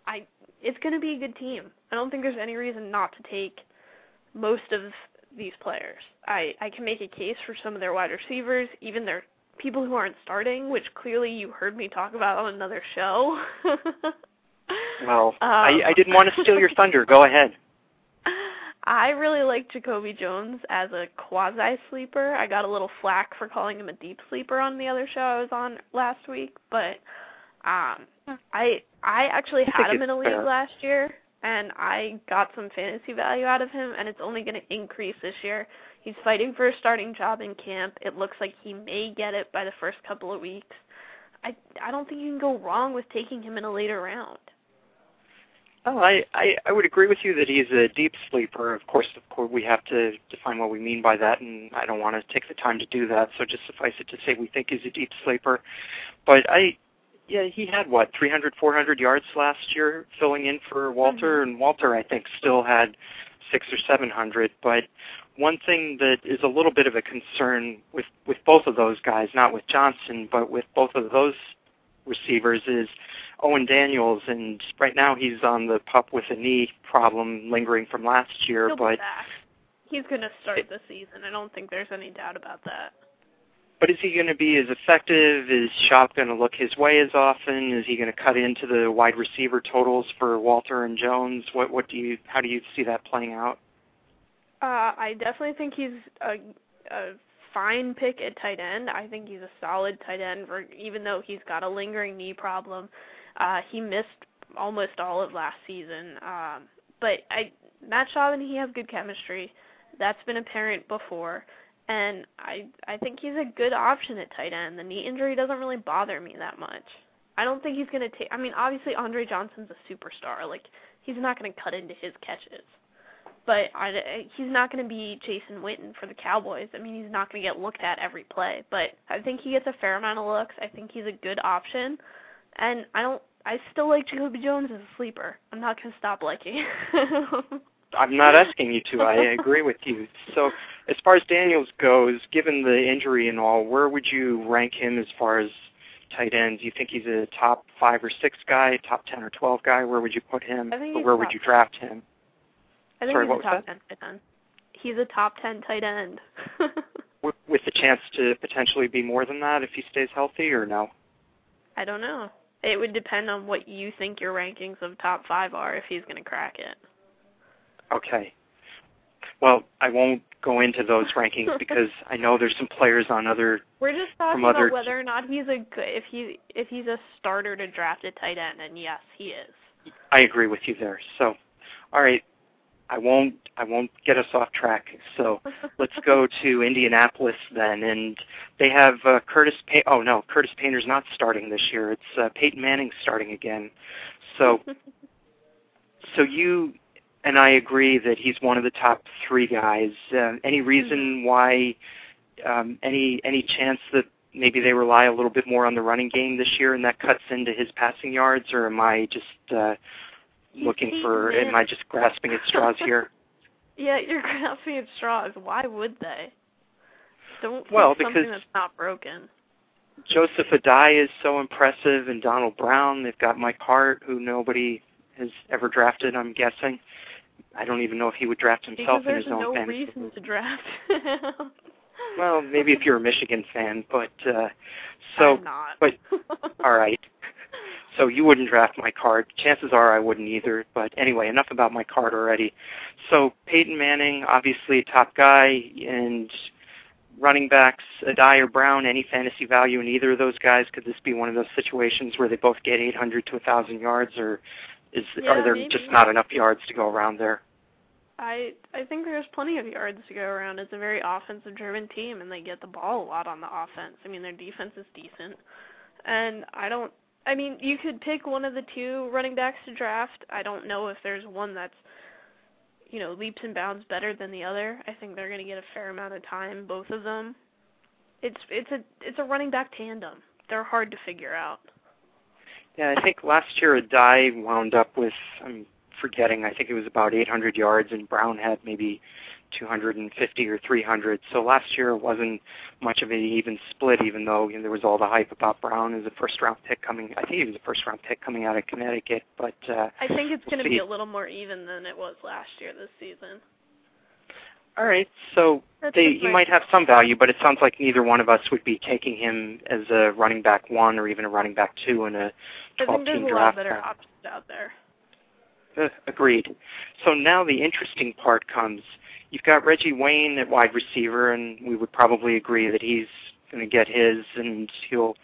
I, it's going to be a good team. I don't think there's any reason not to take most of these players. I, I can make a case for some of their wide receivers, even their people who aren't starting, which clearly you heard me talk about on another show. Well, I, Um, I didn't want to steal your thunder. Go ahead. I really like Jacoby Jones as a quasi sleeper. I got a little flack for calling him a deep sleeper on the other show I was on last week, but um I I actually I had him in a league fair. last year and I got some fantasy value out of him and it's only going to increase this year. He's fighting for a starting job in camp. It looks like he may get it by the first couple of weeks. I I don't think you can go wrong with taking him in a later round. Oh, I, I I would agree with you that he's a deep sleeper. Of course, of course, we have to define what we mean by that, and I don't want to take the time to do that. So just suffice it to say, we think he's a deep sleeper. But I, yeah, he had what 300, 400 yards last year, filling in for Walter, mm-hmm. and Walter I think still had six or seven hundred. But one thing that is a little bit of a concern with with both of those guys, not with Johnson, but with both of those receivers is Owen Daniels, and right now he's on the pup with a knee problem lingering from last year. He'll but. He's going to start the season. I don't think there's any doubt about that. But is he going to be as effective? Is Schaub going to look his way as often? Is he going to cut into the wide receiver totals for Walter and Jones? What what do you how do you see that playing out? Uh, I definitely think he's a, a fine pick at tight end. I think he's a solid tight end, for, even though he's got a lingering knee problem. Uh, he missed almost all of last season. Um, but I Matt Schaub and he have good chemistry. That's been apparent before. And I I think he's a good option at tight end. The knee injury doesn't really bother me that much. I don't think he's going to take I mean, obviously Andre Johnson's a superstar. Like he's not going to cut into his catches. But I, he's not going to be Jason Witten for the Cowboys. I mean, he's not going to get looked at every play, but I think he gets a fair amount of looks. I think he's a good option. And I don't I still like Jacoby Jones as a sleeper. I'm not going to stop liking. I'm not asking you to. I agree with you. So, as far as Daniels goes, given the injury and all, where would you rank him as far as tight ends? Do you think he's a top five or six guy, top ten or twelve guy? Where would you put him? Or where would you draft him? I think Sorry, he's what a top ten tight end. He's a top ten tight end. with, with the chance to potentially be more than that if he stays healthy, or no? I don't know. It would depend on what you think your rankings of top five are if he's going to crack it. Okay. Well, I won't go into those rankings because I know there's some players on other. We're just talking From other- about whether or not he's a good if he if he's a starter to draft a tight end, and yes, he is. I agree with you there. So, all right, I won't I won't get us off track. So let's go to Indianapolis then, and they have uh, Curtis. Pay- oh no, Curtis Painter's not starting this year. It's uh, Peyton Manning starting again. So, so you and I agree that he's one of the top three guys. Uh, any reason why? Um, any any chance that maybe they rely a little bit more on the running game this year, and that cuts into his passing yards, or am I just uh, looking for? Am I just grasping at straws here? Yeah, you're grasping at straws. Why would they? Don't fix Well, something that's not broken. Joseph Addai is so impressive, and Donald Brown. They've got Mike Hart, who nobody has ever drafted. I'm guessing. I don't even know if he would draft himself in his own no fantasy. reason to draft. Well, maybe if you're a Michigan fan, but uh, so I'm not. but- all right. So you wouldn't draft Mike Hart. Chances are I wouldn't either. But anyway, enough about Mike Hart already. So Peyton Manning, obviously a top guy, and running backs, Addai or Brown, any fantasy value in either of those guys? Could this be one of those situations where they both get 800 to 1,000 yards, or is Yeah, are there maybe. just not enough yards to go around there? I I think there's plenty of yards to go around. It's a very offensive driven team and they get the ball a lot on the offense. I mean their defense is decent. And I don't I mean, you could pick one of the two running backs to draft. I don't know if there's one that's you know, leaps and bounds better than the other. I think they're going to get a fair amount of time both of them. It's it's a it's a running back tandem. They're hard to figure out. Yeah, I think last year Addai wound up with I'm forgetting. I think it was about 800 yards, and Brown had maybe 250 or 300. So last year it wasn't much of an even split, even though you know, there was all the hype about Brown as a first round pick coming. I think he was a first round pick coming out of Connecticut, but uh, I think it's We'll going to be a little more even than it was last year this season. All right. So they, he might have some value, but it sounds like neither one of us would be taking him as a running back one or even a running back two in a I 12 think there's a lot draft. better options out there. Uh, agreed. So now the interesting part comes. You've got Reggie Wayne at wide receiver, and we would probably agree that he's going to get his, and he'll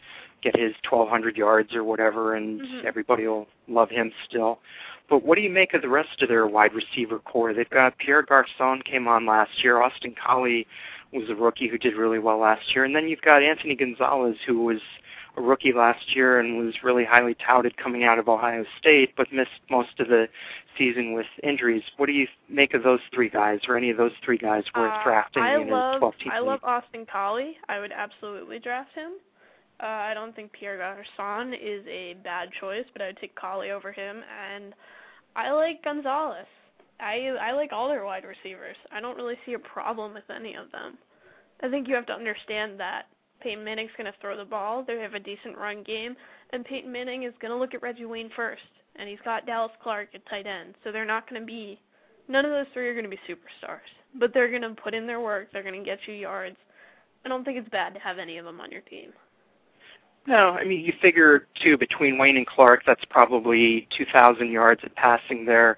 get his 1,200 yards or whatever, and Mhm. everybody will love him still. But what do you make of the rest of their wide receiver corps? They've got Pierre Garcon came on last year. Austin Collie was a rookie who did really well last year, and then you've got Anthony Gonzalez, who was a rookie last year and was really highly touted coming out of Ohio State, but missed most of the season with injuries. What do you make of those three guys, or any of those three guys worth Uh, drafting I in love a 12-team I league? love Austin Collie. I would absolutely draft him. Uh, I don't think Pierre Garcon is a bad choice, but I would take Collie over him. And I like Gonzalez. I I like all their wide receivers. I don't really see a problem with any of them. I think you have to understand that Peyton Manning's going to throw the ball. They have a decent run game, and Peyton Manning is going to look at Reggie Wayne first, and he's got Dallas Clark at tight end. So they're not going to be none of those three are going to be superstars, but they're going to put in their work. They're going to get you yards. I don't think it's bad to have any of them on your team. No, I mean you figure too between Wayne and Clark, that's probably 2,000 yards of passing there.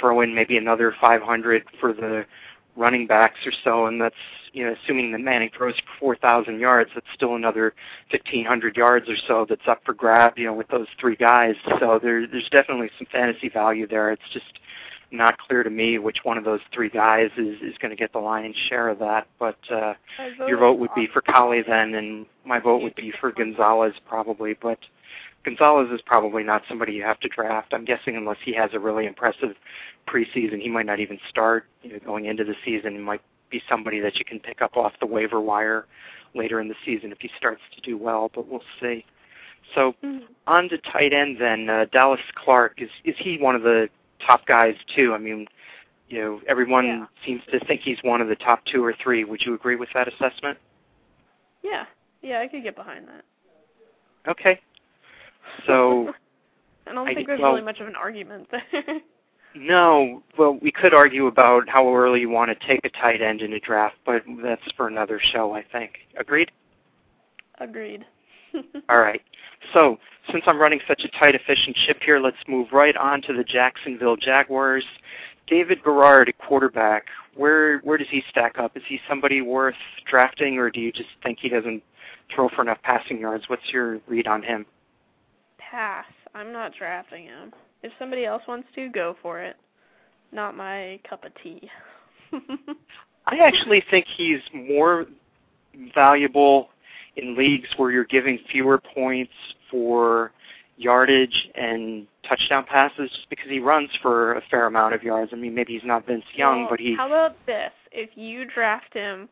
Throw in maybe another 500 for the running backs or so, and that's you know assuming that Manning throws for 4,000 yards, that's still another 1,500 yards or so that's up for grab. You know, with those three guys, so there, there's definitely some fantasy value there. It's just not clear to me which one of those three guys is is going to get the lion's share of that. But uh, your vote would be for Collie then, and my vote would be for Gonzalez probably. But Gonzalez is probably not somebody you have to draft. I'm guessing unless he has a really impressive preseason, he might not even start. You know, going into the season, he might be somebody that you can pick up off the waiver wire later in the season if he starts to do well. But we'll see. So Mhm. on to tight end then. Uh, Dallas Clark is is he one of the top guys too? I mean, you know, everyone Yeah. seems to think he's one of the top two or three. Would you agree with that assessment? Yeah, yeah, I could get behind that. Okay. So I don't I- think there's well- really much of an argument there. no, well, we could argue about how early you want to take a tight end in a draft, but that's for another show, I think. Agreed? Agreed. All right. So, since I'm running such a tight, efficient ship here, let's move right on to the Jacksonville Jaguars. David Garrard at quarterback. Where where does he stack up? Is he somebody worth drafting, or do you just think he doesn't throw for enough passing yards? What's your read on him? Pass. I'm not drafting him. If somebody else wants to, go for it. Not my cup of tea. I actually think he's more valuable in leagues where you're giving fewer points for yardage and touchdown passes just because he runs for a fair amount of yards. I mean, maybe he's not Vince Young, Well, but he How about this? If you draft him,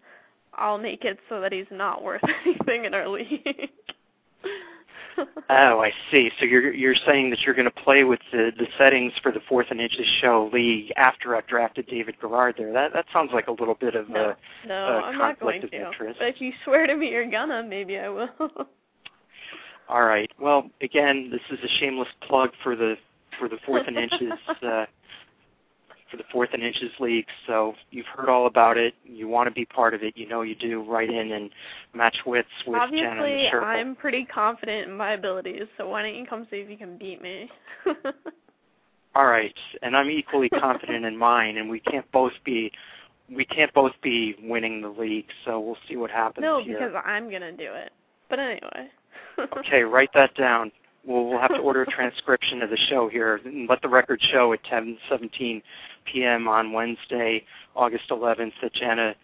I'll make it so that he's not worth anything in our league. Oh, I see. So you're you're saying that you're going to play with the the settings for the fourth and inches show league after I've drafted David Garrard there. That that sounds like a little bit of no, a no, uh, I'm not going conflict of to. interest. But if you swear to me you're gonna, maybe I will. All right. Well, again, this is a shameless plug for the for the fourth and inches uh, for the fourth and inches league. So you've heard all about it. You want to be part of it. You know you do. Write in and match wits with and Obviously, Sherpa. I'm pretty confident in my abilities, so why don't you come see if you can beat me? All right, and I'm equally confident in mine, and we can't both be we can't both be winning the league. So we'll see what happens no, here. because I'm gonna do it. But anyway. Okay, write that down. We'll, we'll have to order a transcription of the show here and let the record show at 10:17 p.m. on Wednesday, August 11th, that Jana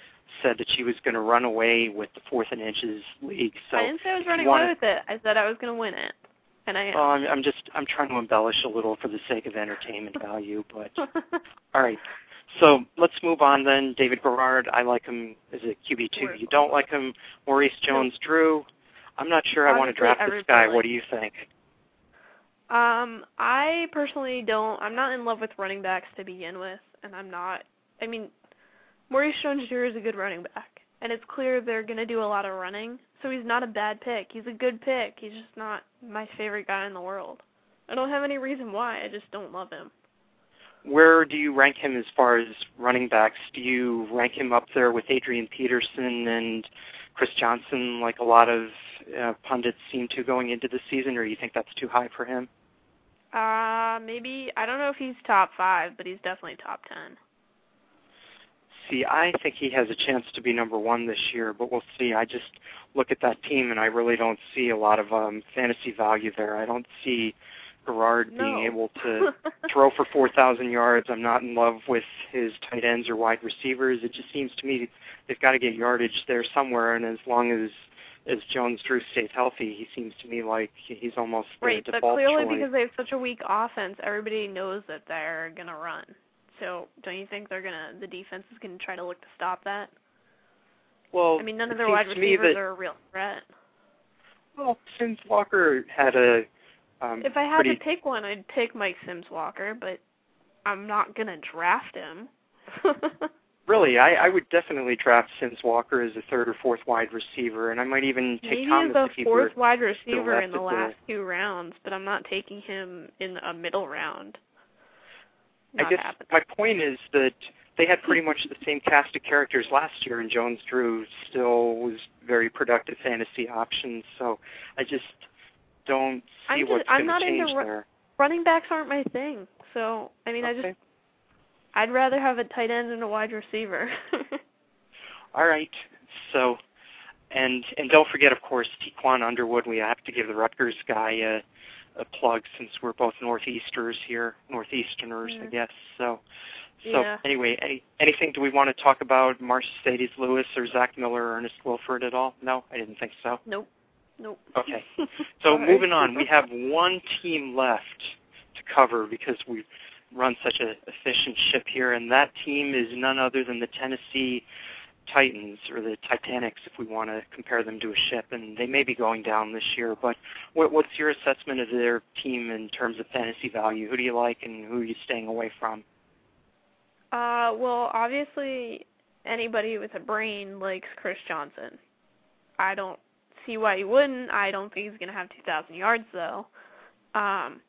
said that she was going to run away with the fourth and inches league. So I didn't say I was running wanna- away with it. I said I was gonna win it, and I am. Well, I'm, I'm just I'm trying to embellish a little for the sake of entertainment value, but all right. So let's move on then. David Garrard, I like him as a QB two. You don't like him, Maurice Jones-Drew. I'm not sure I want to draft this guy. What do you think? Um, I personally don't. I'm not in love with running backs to begin with, and I'm not. I mean, Maurice Jones-Drew is a good running back, and it's clear they're going to do a lot of running. So he's not a bad pick. He's a good pick. He's just not my favorite guy in the world. I don't have any reason why. I just don't love him. Where do you rank him as far as running backs? Do you rank him up there with Adrian Peterson and Chris Johnson, like a lot of uh, pundits seem to going into the season, or you think that's too high for him? Uh, maybe I don't know if he's top five, but he's definitely top ten. See, I think he has a chance to be number one this year, but we'll see. I just look at that team, and I really don't see a lot of um, fantasy value there. I don't see Garrard No. being able to throw for 4,000 yards. I'm not in love with his tight ends or wide receivers. It just seems to me they've got to get yardage there somewhere, and as long as as Jones Drew stays healthy, he seems to me like he's almost the Right, but clearly choice. because they have such a weak offense, everybody knows that they're gonna run. So don't you think they're gonna the defense is gonna try to look to stop that? well, I mean, none of their wide receivers that, are a real threat. Well, since Walker had a um, If I had pretty to pick one, I'd pick Mike Sims Walker, but I'm not gonna draft him. Really, I, I would definitely draft Sims Walker as a third or fourth wide receiver, and I might even take Mike Thomas as a if he were. fourth wide receiver in the last two rounds, but I'm not taking him in a middle round. Not I guess happening. my point is that they had pretty much the same cast of characters last year, and Jones Drew still was very productive fantasy options. So I just don't see I'm just- what's I'm going not to into change ru- there. running backs aren't my thing. So I mean, I just I'd rather have a tight end and a wide receiver. All right. So, and and don't forget, of course, Tiquan Underwood. We have to give the Rutgers guy a, a plug since we're both northeasters here, northeasterners, Yeah. I guess. So, so Yeah. anyway, any, anything do we want to talk about Marcedes Lewis or Zach Miller or Ernest Wilford at all? No, I didn't think so. nope. Nope. Okay. So moving on, we have one team left to cover because we've run such a efficient ship here, and that team is none other than the Tennessee Titans or the Titanics, if we want to compare them to a ship. And they may be going down this year, but what, what's your assessment of their team in terms of fantasy value? Who do you like, and who are you staying away from? Uh, well, obviously, anybody with a brain likes Chris Johnson. I don't see why he wouldn't. I don't think he's going to have 2,000 yards, though. Um,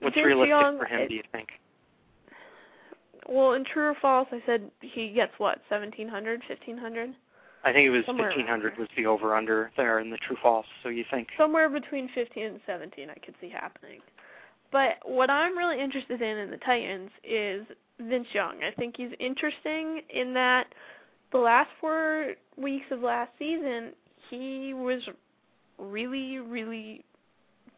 What's Vince realistic Young, for him? it- Do you think? well, in true or false, I said he gets what, 1,700, 1,500? I think it was Somewhere 1500 was the over under there in the true false. So you think? Somewhere between 15 and 17, I could see happening. But what I'm really interested in in the Titans is Vince Young. I think he's interesting in that the last four weeks of last season, he was really, really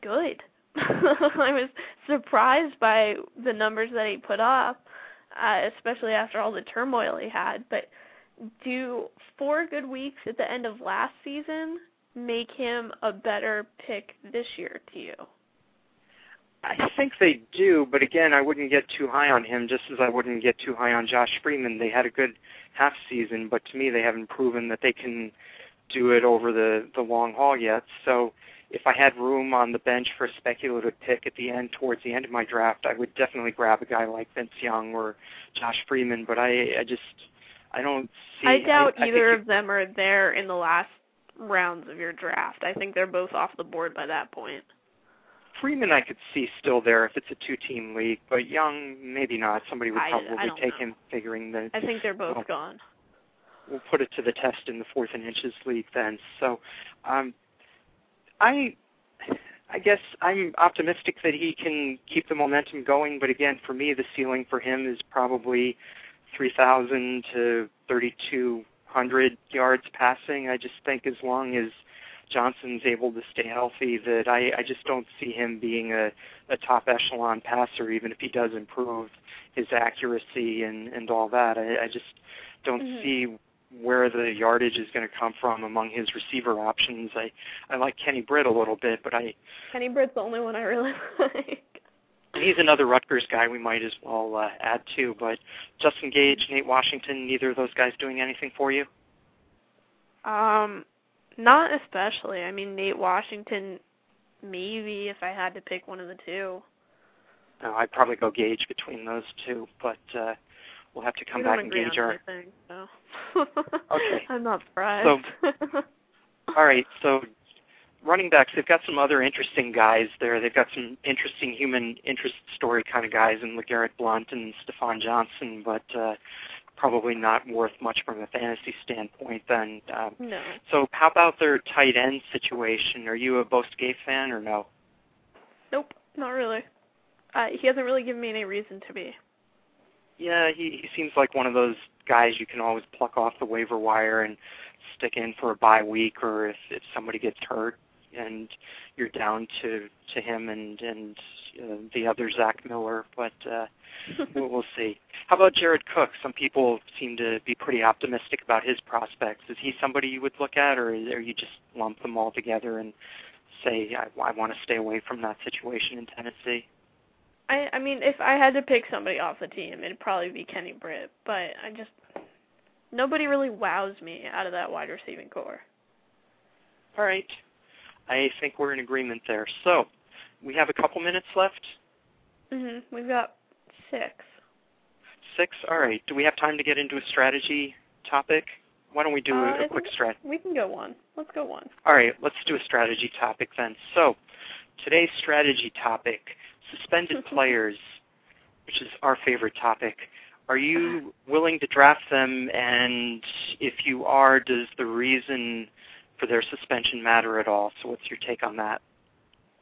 good. I was surprised by the numbers that he put up, uh, especially after all the turmoil he had. But do four good weeks at the end of last season make him a better pick this year to you? I think they do, but again, I wouldn't get too high on him, just as I wouldn't get too high on Josh Freeman. They had a good half season, but to me, they haven't proven that they can do it over the the long haul yet. So, if I had room on the bench for a speculative pick at the end, towards the end of my draft, I would definitely grab a guy like Vince Young or Josh Freeman. But I, I just, I don't see. I doubt I, I either of them are there in the last rounds of your draft. I think they're both off the board by that point. Freeman I could see still there if it's a two-team league, but Young maybe not. Somebody would I- I probably don't take know. him, figuring that I think they're both Well, gone. We'll put it to the test in the fourth and inches league then. So, um, I, I guess I'm optimistic that he can keep the momentum going. But again, for me, the ceiling for him is probably 3,000 to 3,200 yards passing. I just think as long as Johnson's able to stay healthy, that I, I just don't see him being a, a top echelon passer, even if he does improve his accuracy and and all that. I, I just don't Mhm. see where the yardage is going to come from among his receiver options. I I like Kenny Britt a little bit, but I Kenny Britt's the only one I really like. he's another Rutgers guy we might as well uh, add to. But Justin Gage, Nate Washington, neither of those guys doing anything for you? Um, not especially. I mean, Nate Washington, maybe if I had to pick one of the two. No, I'd probably go Gage between those two, but uh, we'll have to come back and gauge our. anything, so. Okay. I'm not surprised. All right, so running backs, they've got some other interesting guys there. They've got some interesting human interest story kind of guys in LeGarrette Blount and Stafon Johnson, but uh, probably not worth much from a fantasy standpoint then. Um, no. so how about their tight end situation? Are you a Bo Scaife fan or no? Nope, not really. Uh, he hasn't really given me any reason to be. Yeah, he, he seems like one of those guys you can always pluck off the waiver wire and stick in for a bye week, or if if somebody gets hurt and you're down to to him and and uh, the other Zach Miller. But uh, we'll, we'll see. How about Jared Cook? Some people seem to be pretty optimistic about his prospects. Is he somebody you would look at, or or you just lump them all together and say I, I want to stay away from that situation in Tennessee? I I mean, if I had to pick somebody off the team, it'd probably be Kenny Britt. But I just nobody really wows me out of that wide receiving corps. All right. I think we're in agreement there. So, we have a couple minutes left. Mhm. We've got six. Six. All right. Do we have time to get into a strategy topic? Why don't we do Uh, a, a quick strat? We can go one. Let's go one. All right. Let's do a strategy topic then. So, today's strategy topic: suspended players, which is our favorite topic. Are you willing to draft them? And if you are, does the reason for their suspension matter at all? So, what's your take on that?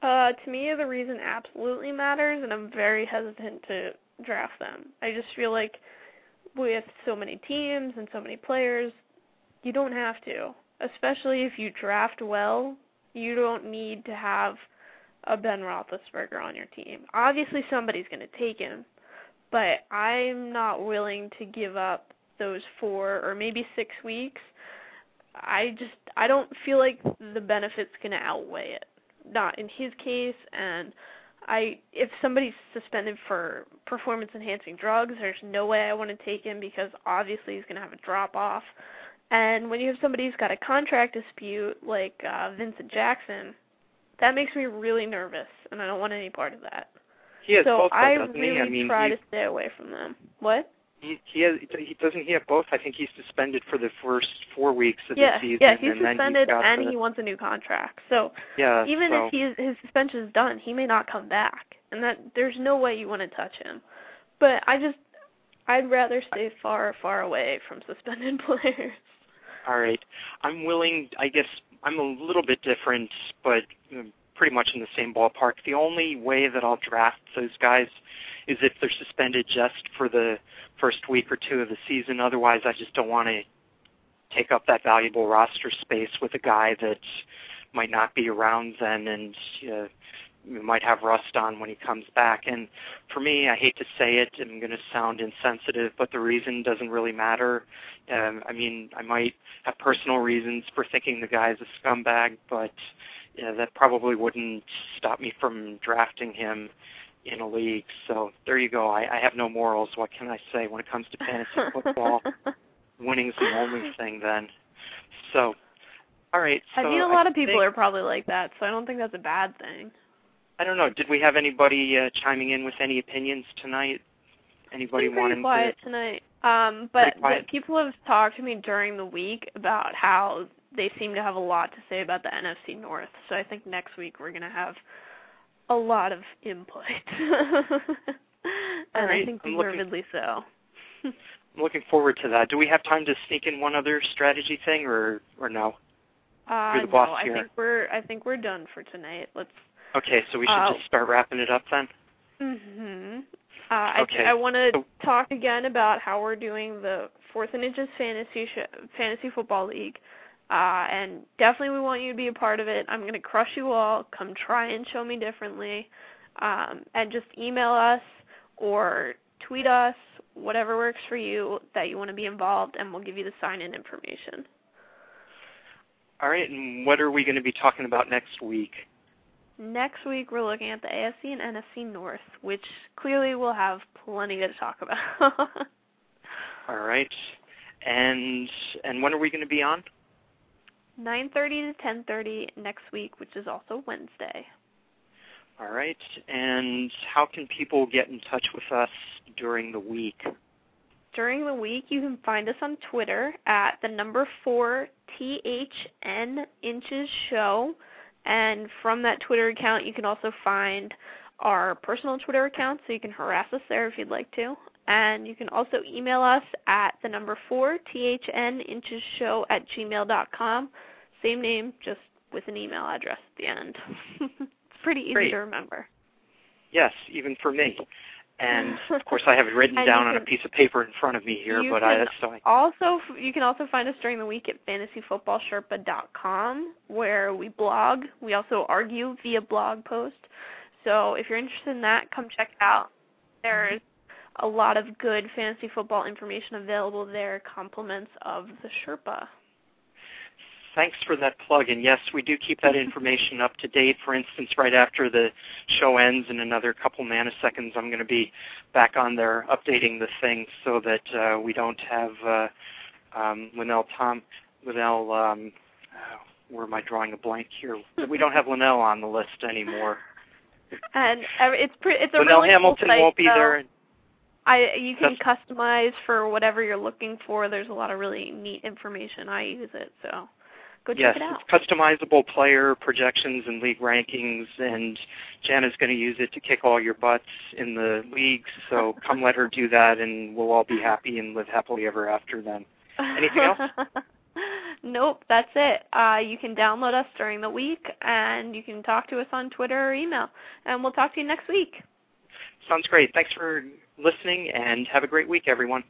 Uh, to me, the reason absolutely matters, and I'm very hesitant to draft them. I just feel like with so many teams and so many players, you don't have to. Especially if you draft well, you don't need to have a Ben Roethlisberger on your team. Obviously, somebody's going to take him, but I'm not willing to give up those four or maybe six weeks. I just I don't feel like the benefits going to outweigh it. Not in his case, and I if somebody's suspended for performance enhancing drugs, there's no way I want to take him because obviously he's going to have a drop off. And when you have somebody who's got a contract dispute like uh, Vincent Jackson, that makes me really nervous, and I don't want any part of that. He has so both, I really? I mean, try to stay away from them. What? he he has he doesn't he have both? I think he's suspended for the first four weeks of yeah, the season, yeah, he's and then suspended he's and the, he wants a new contract. So yeah. even so, if he, his suspension is done, he may not come back, and that there's no way you want to touch him. But I just I'd rather stay far far away from suspended players. All right. I'm willing, I guess I'm a little bit different, but um, pretty much in the same ballpark. The only way that I'll draft those guys is if they're suspended just for the first week or two of the season. Otherwise, I just don't want to take up that valuable roster space with a guy that might not be around then and uh, might have rust on when he comes back. And for me, I hate to say it, I'm going to sound insensitive, but the reason doesn't really matter. Um, I mean, I might have personal reasons for thinking the guy's a scumbag, but yeah, that probably wouldn't stop me from drafting him in a league. So there you go. I, I have no morals. What can I say when it comes to fantasy football? Winning's the only thing then. So, all right. So I mean, a lot I of people think, are probably like that, so I don't think that's a bad thing. I don't know. Did we have anybody uh, chiming in with any opinions tonight? Anybody wanting pretty quiet to? tonight. Um, but, people have talked to me during the week about how they seem to have a lot to say about the NFC North. So I think next week we're gonna have a lot of input, and right. I think deservedly so. I'm looking forward to that. Do we have time to sneak in one other strategy thing, or or no? Uh, no, I here. think we're I think we're done for tonight. Let's. Okay, so we should Uh, just start wrapping it up then. Mhm. Uh, I Okay. I want to So- talk again about how we're doing the Fourth and Inches Fantasy sh- Fantasy Football League. Uh, and definitely we want you to be a part of it. I'm going to crush you all. Come try and show me differently. Um, and just email us or tweet us, whatever works for you that you want to be involved, and we'll give you the sign in information. All right, and what are we going to be talking about next week? Next week we're looking at the AFC and NFC North, which clearly we'll have plenty to talk about. All right, and and when are we going to be on? 9:30 to 10:30 next week, which is also Wednesday. All right, and how can people get in touch with us during the week? During the week, you can find us on Twitter at the number four THN inches show, and from that Twitter account, you can also find our personal Twitter account, so you can harass us there if you'd like to. And you can also email us at the number four THN inches show at gmail.com. Same name, just with an email address at the end. it's pretty easy Great. to remember. Yes, even for me. And of course, I have it written down you on a piece of paper in front of me here, you but I can so I Also, you can also find us during the week at fantasyfootballsherpa.com, where we blog. We also argue via blog post. So if you're interested in that, come check it out. There's a lot of good fantasy football information available there, compliments of the Sherpa. Thanks for that plug. And yes, we do keep that information up to date. For instance, right after the show ends in another couple nanoseconds, I'm going to be back on there updating the thing so that uh, we don't have uh, um, Linnell Tom, Linnell, um, uh, where am I drawing a blank here? We don't have Linnell on the list anymore. And uh, it's pre- it's a Linnell really Hamilton cool site, won't be though. there. I you can customize for whatever you're looking for. There's a lot of really neat information. I use it, so go check yes, it out. it's customizable player projections and league rankings, and Jana's going to use it to kick all your butts in the leagues. So come let her do that, and we'll all be happy and live happily ever after. Then, Anything else? nope, that's it. Uh, you can download us during the week, and you can talk to us on Twitter or email. And we'll talk to you next week. sounds great. Thanks for listening, and have a great week, everyone.